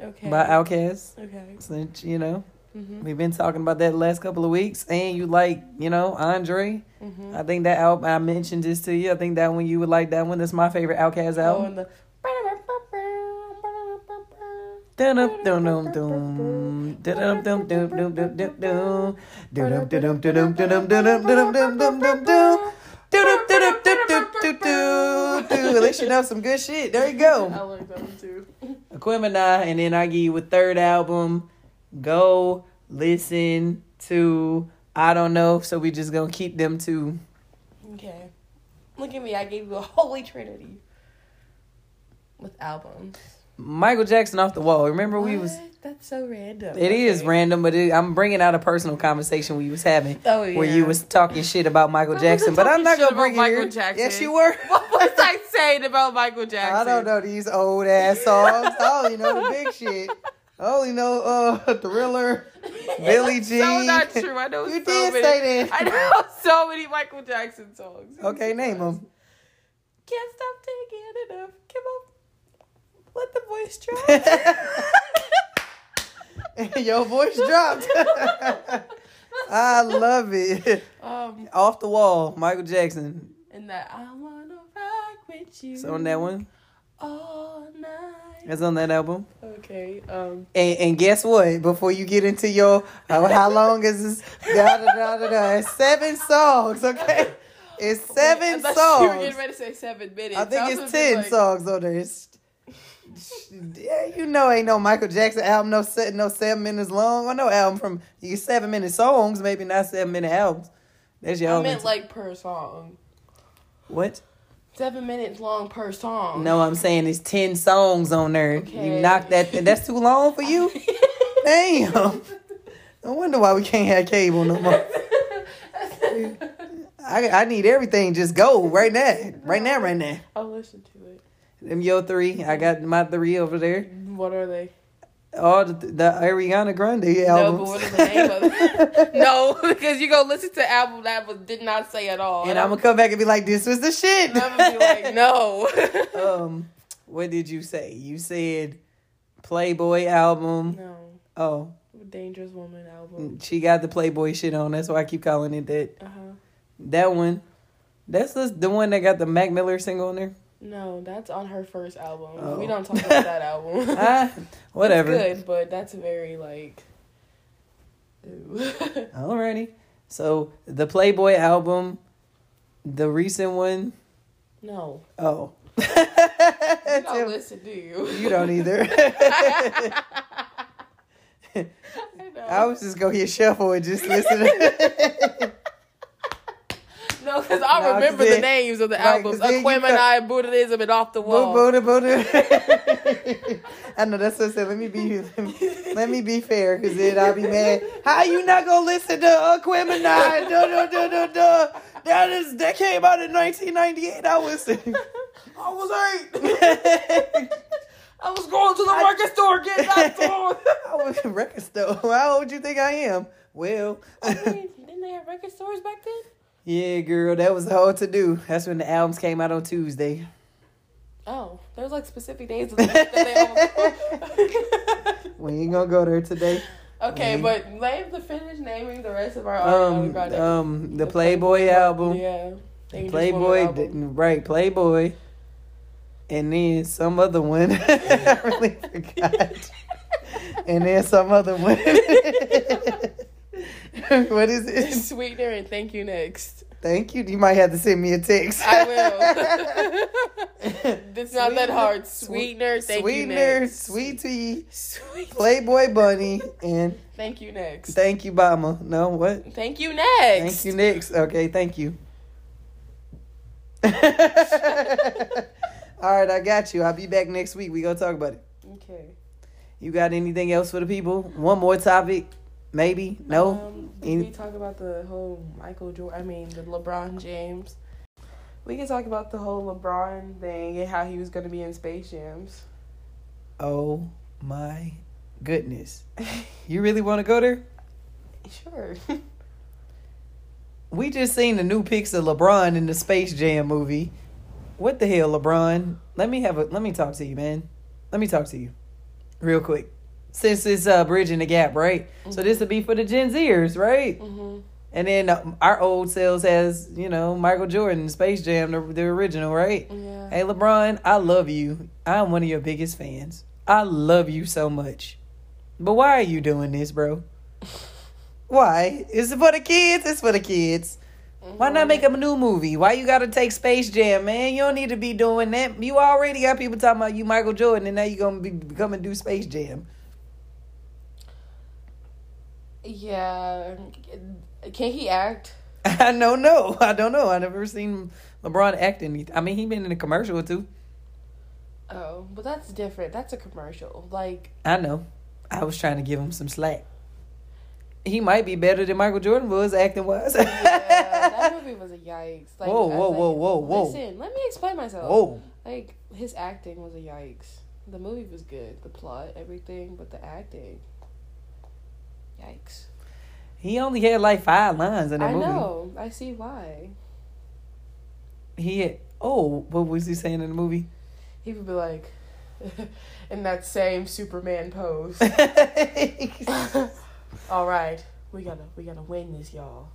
okay. by Outkast. Okay. Since you know Mm-hmm. We've been talking about that last couple of weeks, and you like, you know, Andre. Mm-hmm. I think that album I mentioned this to you. I think that one you would like that one. That's my favorite Outkast album. Oh, At least you know some good shit. There you go. I like that one too. Aquemini, and then I give you a third album. Go listen to I don't know. So we just gonna keep them two. Okay. Look at me. I gave you a <laughs> holy trinity with albums. Michael Jackson off the wall. Remember we was. That's so random. It is Okay. random, but it, I'm bringing out a personal conversation we was having. Oh yeah. where you was talking shit about Michael I Jackson, but I'm not gonna bring it here. Michael Jackson. Yes, you were. <laughs> What was I saying about Michael Jackson? I don't know these old ass songs. <laughs> oh, you know the big shit. I only know uh <laughs> Thriller, <laughs> Billie Jean. so not true. I know <laughs> You so did many. say that. I know so many Michael Jackson songs. Okay, name them. Can't stop taking enough. Come on. Let the voice drop. Your voice dropped. I love it. um, Off the wall, Michael Jackson. and that I wanna rock with you. It's on that one. All night. It's on that album. Okay. Um. And, and guess what? Before you get into your how, how long is this? Da, da, da, da, da. It's seven songs, okay? It's seven I thought You were songs. getting ready to say seven minutes. I think it's ten like- songs on there. It's, yeah, you know, ain't no Michael Jackson album no set no seven minutes long or no album from you seven minute songs, maybe not seven minute albums. That's your I meant like per song. what? Seven minutes long per song. No, I'm saying it's ten songs on there. You knock that. That's too long for you. <laughs> Damn. No wonder why we can't have cable no more. <laughs> I I need everything just go right now, right now, right now. I'll listen to it. Them your three. I got my three over there. What are they? All the, the Ariana Grande No, albums. but what is the name of it? <laughs> no, because you go listen to album that was, did not say at all. and I'm gonna come back and be like, "This was the shit." I'm gonna be like, <laughs> no. um, what did you say? You said Playboy album. no. Oh, Dangerous Woman album. she got the Playboy shit on. That's why I keep calling it that. Uh huh. That one. That's the, the one that got the Mac Miller single on there. No, that's on her first album. Oh. We don't talk about that album. <laughs> ah, whatever. It's good, but that's very like. <laughs> Alrighty. So the Playboy album, the recent one. no, Oh. you <laughs> don't listen, do you? you don't either. I know. I was just gonna hit shuffle and just listen. No, because I No, remember the names of the right, albums: Aquemini, Buddhism, and Off the Wall. Buddha, Buddha. <laughs> I know that's what I said. Let me be, let me, let me be fair, because then I'll be mad. How you not gonna listen to Aquemini? Duh, duh, duh, duh, duh. That is that came out in 1998. I was, <laughs> I was eight. <laughs> I was going to the record store getting that song. I was a record store. How old do you think I am? Well, I mean, didn't they have record stores back then? Yeah, girl, that was hard to do. That's when the albums came out on Tuesday. Oh, there's like specific days of the that they all. <laughs> We ain't gonna go there today. okay, but name the finish naming the rest of our Um, um, the Playboy album. Yeah. Playboy, album. right? Playboy, and then some other one. <laughs> I really forgot. <laughs> and then some other one. <laughs> what is it? Sweetener and thank you next. Thank you. You might have to send me a text. I will. <laughs> it's not that hard. Swe- Sweetener, thank Sweetener, you next. sweet tea, Sweet. Playboy Bunny, and Thank you next. thank you, Bama. No, what? Thank you next. Thank you, next. Okay, thank you. <laughs> All right, I got you. I'll be back next week. We gonna talk about it. Okay. You got anything else for the people? One more topic, maybe? No. Um, Any- we talk about the whole Michael Jordan? I mean, the LeBron James. We can talk about the whole LeBron thing and how he was going to be in Space Jams. Oh my goodness. You really want to go there? <laughs> Sure. We just seen the new pics of LeBron in the Space Jam movie. What the hell, LeBron? Let me have a let me talk to you, man. Let me talk to you. Real quick. Since it's uh bridging the gap, right? So this would be for the Gen Zers, right? hmm And then uh, our old selves has, you know, Michael Jordan, Space Jam, the, the original, right? Yeah. Hey, LeBron, I love you. I'm one of your biggest fans. I love you so much. But why are you doing this, bro? <laughs> Why? Is it for the kids? It's for the kids. Why not make a new movie? Why you gotta take Space Jam, man? You don't need to be doing that. You already got people talking about you, Michael Jordan, and now you're gonna be come and do Space Jam. Yeah. Can he act? I don't know. I don't know. I never seen LeBron act in. I mean, he been in a commercial or two. Oh, but that's different. That's a commercial. Like, I know. I was trying to give him some slack. He might be better than Michael Jordan was acting wise. yeah, that <laughs> movie was a yikes. Like, Whoa, whoa, like, whoa, whoa, whoa. Listen, let me explain myself. Whoa. Like, his acting was a yikes. The movie was good. The plot, everything, but the acting. Yikes. He only had like five lines in that I movie. I know. I see why. He had, oh, what was he saying in the movie? He would be like, <laughs> in that same Superman pose. <laughs> All right, we gotta, we gotta win this, y'all.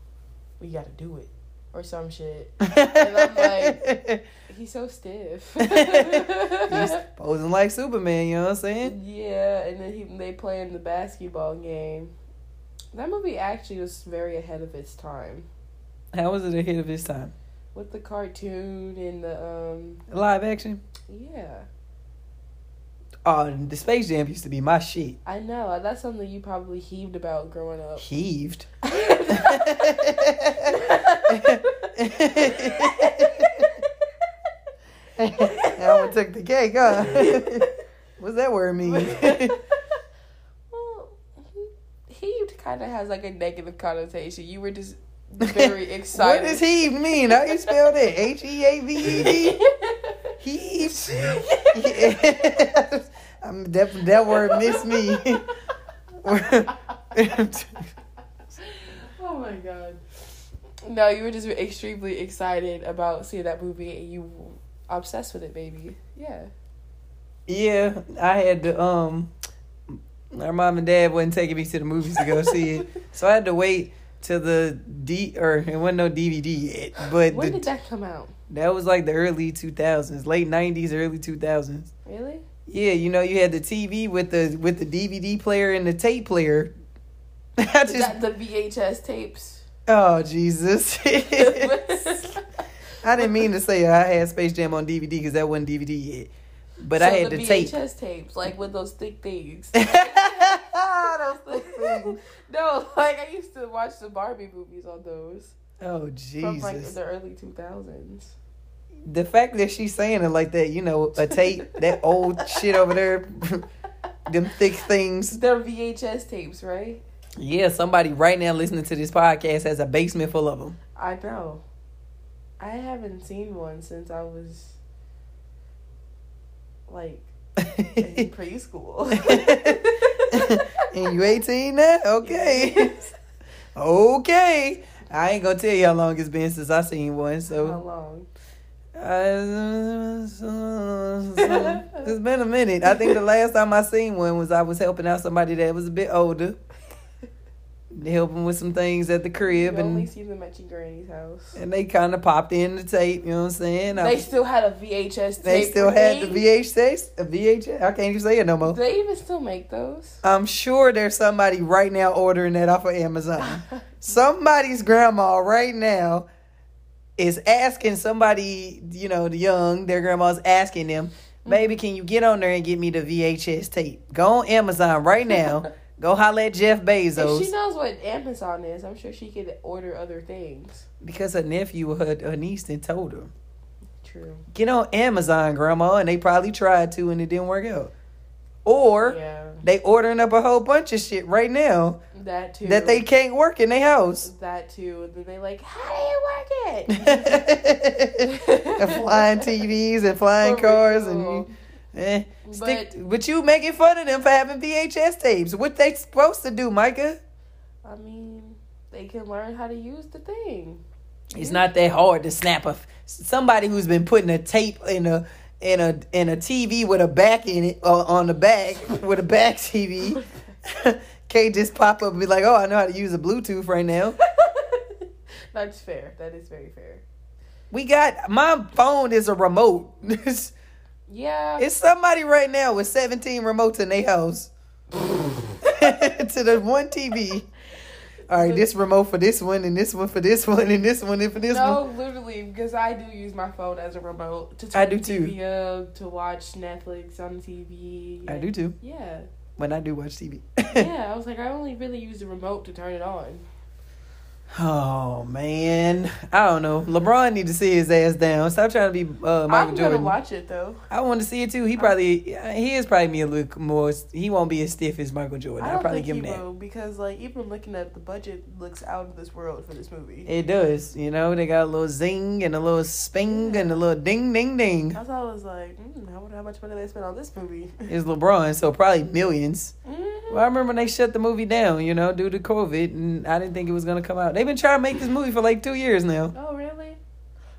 We gotta do it, or some shit. I'm like- <laughs> He's so stiff. He's posing like Superman, you know what I'm saying? Yeah, and then he they play in the basketball game. That movie actually was very ahead of its time How was it ahead of its time? with the cartoon and the um Live action? yeah. Oh, the Space Jam used to be my shit. I know that's something you probably heaved about growing up. Heaved. that one took the cake, huh? <laughs> What's that word mean? <laughs> heaved kind of has like a negative connotation. You were just <laughs> very excited. what does heaved mean? How you spell that? H E A V E D? Heaved. I'm that that word missed me. <laughs> Oh my god. No, you were just extremely excited about seeing that movie and you obsessed with it, baby. Yeah. yeah, I had to um our mom and dad wasn't taking me to the movies to go see it. So I had to wait till the D or it wasn't no DVD yet. But When the, did that come out? that was like the early two thousands, late nineties, early two thousands. Really? Yeah, you know, you had the TV with the with the DVD player and the tape player. <laughs> I just that the VHS tapes? oh Jesus! <laughs> <laughs> I didn't mean to say I had Space Jam on DVD because that wasn't DVD yet, but I had the the tape. VHS tapes, like with those thick things. <laughs> Those thick things. no, like I used to watch the Barbie movies on those Oh Jesus! from like the early two thousands. The fact that she's saying it like that, you know, a tape, that old <laughs> shit over there, them thick things. They're VHS tapes, right? Yeah, somebody right now listening to this podcast has a basement full of them. I know. I haven't seen one since I was like <laughs> in preschool. <laughs> and you 18 now? Okay. okay. I ain't gonna tell you how long it's been since I seen one, So How long? uh, <laughs> it's been a minute. I think the last time I seen one was I was helping out somebody that was a bit older, helping with some things at the You crib, only and see them at your granny's house. and they kind of popped in the tape. You know what I'm saying? They still had a VHS tape. they still had the? VHS, a VHS. I can't even say it no more. Do they even still make those? I'm sure there's somebody right now ordering that off of Amazon. <laughs> Somebody's grandma right now is asking somebody, you know, the young, their grandma's asking them, mm-hmm. baby, can you get on there and get me the VHS tape? Go on Amazon right now. <laughs> Go holler at Jeff Bezos. If she knows what Amazon is, I'm sure she could order other things. because her nephew or her, her niece then told her. true. Get on Amazon, Grandma, and they probably tried to and it didn't work out. Or Yeah, they ordering up a whole bunch of shit right now that too. that they can't work in their house. That too. And then they like, how do you work it? <laughs> <laughs> and flying TVs and flying For cars real. and eh. Stick, But- but you making fun of them for having VHS tapes. What they supposed to do, Micah? I mean, they can learn how to use the thing. It's not that hard to snap a somebody who's been putting a tape in a in a in a TV with a back in it or on the back <laughs> with a back TV. <laughs> Can't just pop up and be like, "Oh, I know how to use a Bluetooth right now." <laughs> That's fair. That is very fair. We got my phone is a remote. Yeah. it's somebody right now with seventeen remotes in their house <laughs> to the one TV. All right, this remote for this one, and this one for this one, and this one and for this no, one. No, literally, because I do use my phone as a remote to I do too. TV up, to watch Netflix on TV. I do too. Yeah. When I do watch TV. <laughs> Yeah, I was like, I only really use the remote to turn it on. Oh man, I don't know. LeBron need to see his ass down. Stop trying to be uh, Michael I'm Jordan. gonna watch it though. I want to see it too. He probably he is probably me a little more. He won't be as stiff as Michael Jordan. I I'll don't probably think give he him that. will because, like, even looking at the budget, looks out of this world for this movie. It does. You know, they got a little zing and a little sping and a little ding ding ding. That's why I was like, mm, I wonder how much money they spent on this movie. <laughs> It's LeBron, so probably millions. Mhm. Well, I remember when they shut the movie down, you know, due to COVID, and I didn't think it was gonna come out. They've been trying to make this movie for like two years now. Oh, really?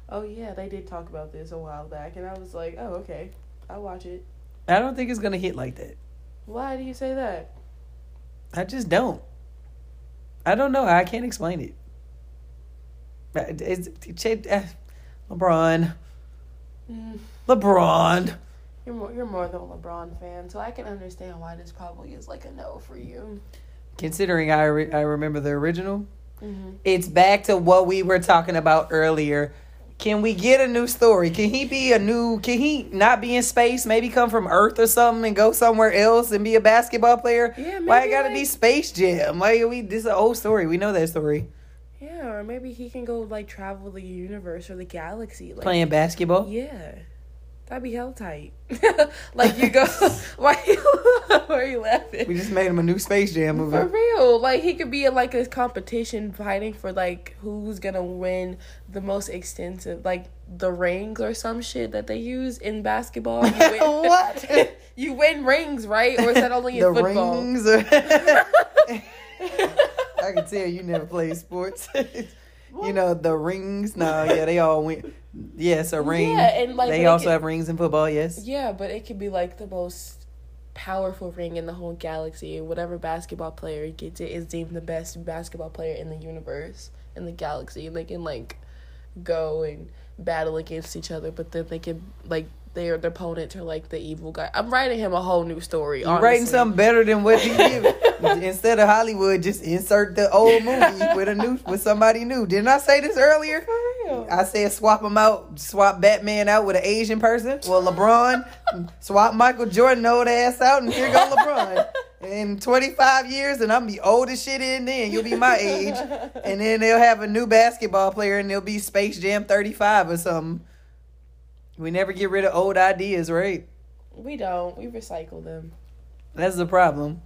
Oh, yeah, they did talk about this a while back, and I was like, oh, okay, I'll watch it. I don't think it's gonna hit like that. Why do you say that? I just don't. I don't know. I can't explain it. It's, it's, uh, LeBron. Mm, LeBron. you're more you're more than a LeBron fan, so I can understand why this probably is like a no for you. Considering I, re- I remember the original, Mm-hmm. it's back to what we were talking about earlier. Can we get a new story? Can he be a new? Can he not be in space? Maybe come from Earth or something and go somewhere else and be a basketball player? Yeah, Why it gotta like- be Space Jam? Why we? This is an old story. We know that story. Yeah, or maybe he can go like travel the universe or the galaxy. Like, Playing basketball. Yeah, that'd be hell tight. <laughs> like you go, <laughs> why? <laughs> why are you laughing? We just made him a new Space Jam movie. For real, like he could be in like a competition fighting for like who's gonna win the most extensive, like the rings or some shit that they use in basketball. You win, What? you win rings, right? Or is that only in the football? rings. Are I can tell you never played sports. you know the rings. No, yeah, they all win. Yes, a ring. Yeah, and, like, they also can- have rings in football. Yes. Yeah, but it could be like the most powerful ring in the whole galaxy. Whatever basketball player gets it is deemed the best basketball player in the universe, in the galaxy. And they can like go and battle against each other, but then they can like their their opponents are like the evil guy. I'm writing him a whole new story. You writing something better than what he did. <laughs> Instead of Hollywood, just insert the old movie with a new with somebody new. Didn't I say this earlier? For real. I said swap him out, swap Batman out with an Asian person. Well, LeBron, swap Michael Jordan old ass out, and here go LeBron. In 25 years, and I'm be old as shit in then. You'll be my age. And then they'll have a new basketball player, and they'll be Space Jam 35 or something. We never get rid of old ideas, right? we don't. We recycle them. That's the problem.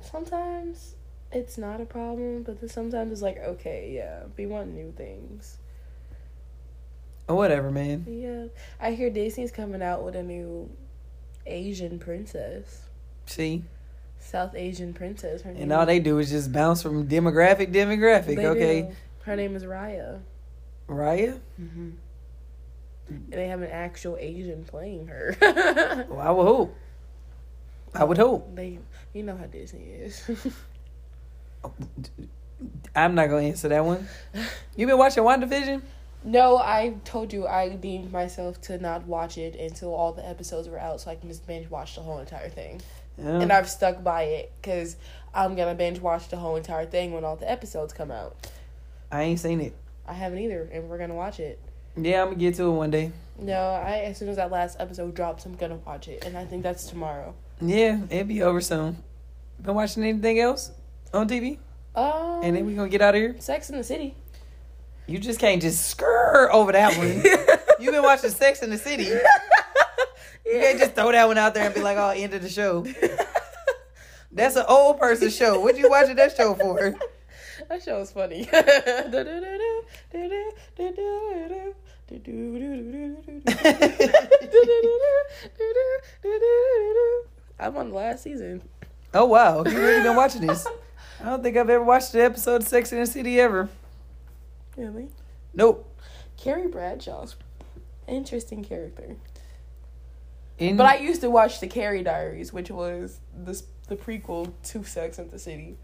Sometimes it's not a problem, but then sometimes it's like okay, yeah, we want new things. Or whatever, man. Yeah, I hear Disney's coming out with a new Asian princess, See? South Asian princess. Her name. And all they do is just bounce from demographic, demographic. They okay. do. Her name is Raya, Raya? mm-hmm. And they have an actual Asian playing her. <laughs> Well, I would hope. I would hope. They, you know how Disney is. <laughs> I'm not gonna answer that one. You been watching WandaVision? no, I told you I deemed myself to not watch it until all the episodes were out, so I can just binge watch the whole entire thing. Yeah. And I've stuck by it because I'm gonna binge watch the whole entire thing when all the episodes come out. I ain't seen it. I haven't either, and we're gonna watch it. Yeah, I'm gonna get to it one day. No, I as soon as that last episode drops, I'm gonna watch it, and I think that's tomorrow. Yeah, it'll be over soon. Been watching anything else on TV? Um, And then we gonna get out of here. Sex in the City. You just can't just skr over that one. <laughs> You've been watching Sex in the City. <laughs> You can't just throw that one out there and be like, "Oh, end of the show." <laughs> That's an old person show. What you watching that show for? That show was funny. <laughs> I'm on the last season. Oh wow, you really been watching this? I don't think I've ever watched an episode of Sex in the City ever. Really? Nope. Carrie Bradshaw's interesting character. In, But I used to watch the Carrie Diaries, which was the the prequel to Sex and the City,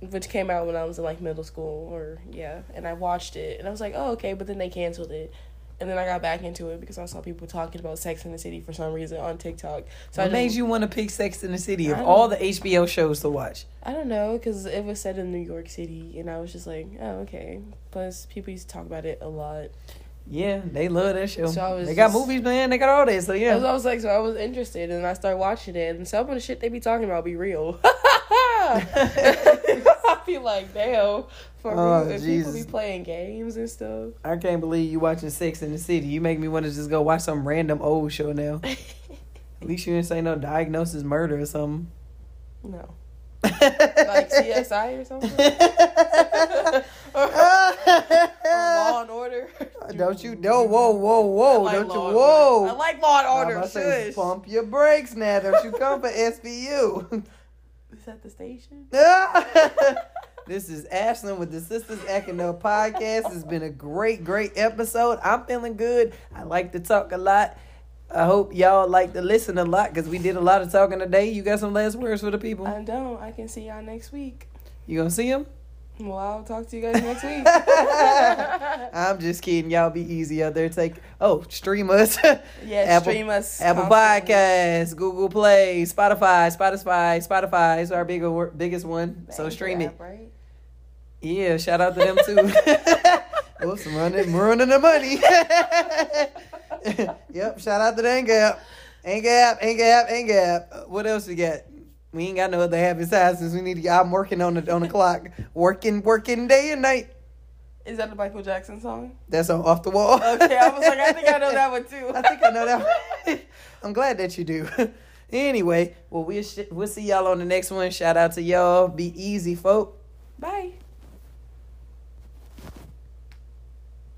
which came out when I was in like middle school or yeah, and I watched it and I was like, oh okay, but then they canceled it, and then I got back into it because I saw people talking about Sex and the City for some reason on TikTok. So what I made you want to pick Sex in the City of all the HBO shows to watch? I don't know because it was set in New York City, and I was just like, oh okay. Plus, people used to talk about it a lot. Yeah, they love that show. So I was they got just- movies, man. They got all that. So Yeah. yeah. I was like, so I was interested, and I started watching it, and some of the shit they be talking about be real. <laughs> <laughs> I feel like, damn, for Oh, real, if Jesus. people be playing games and stuff. I can't believe you watching Sex in the City. You make me want to just go watch some random old show now. <laughs> At least you didn't say no diagnosis murder or something. no, <laughs> like CSI or something, or Law and Order. Uh, don't you? No, whoa, whoa, whoa! Like don't you? Whoa! Order. I like Law and Order. say, pump your brakes now. Don't you come for SVU. That the station? <laughs> this is Ashlyn with the Sisters Acting Up podcast. It's been a great, great episode. I'm feeling good. I like to talk a lot. I hope y'all like to listen a lot because we did a lot of talking today. You got some last words for the people? I don't. I can see y'all next week. You gonna see them? Well, I'll talk to you guys next week. <laughs> I'm just kidding. Y'all be easy out there. Take oh, stream us. <laughs> Yeah, Apple- stream us. Apple constantly. Podcasts, Google Play, Spotify, Spotify, Spotify is our bigger, biggest one. The So stream it. right? Yeah, shout out to them too. <laughs> Whoops, I'm running, I'm running the money. yep, shout out to the Gap. Ain't Gap, Ain't Gap, Ain't Gap. What else we got? We ain't got no other happy sides since we need to get. I'm working on the on the clock, working, working day and night. Is that the Michael Jackson song? That's on off the wall. Okay, I was like, I think I know that one too. <laughs> I think I know that. One. <laughs> I'm glad that you do. <laughs> anyway, well we'll sh- we'll see y'all on the next one. Shout out to y'all. Be easy, folk. Bye.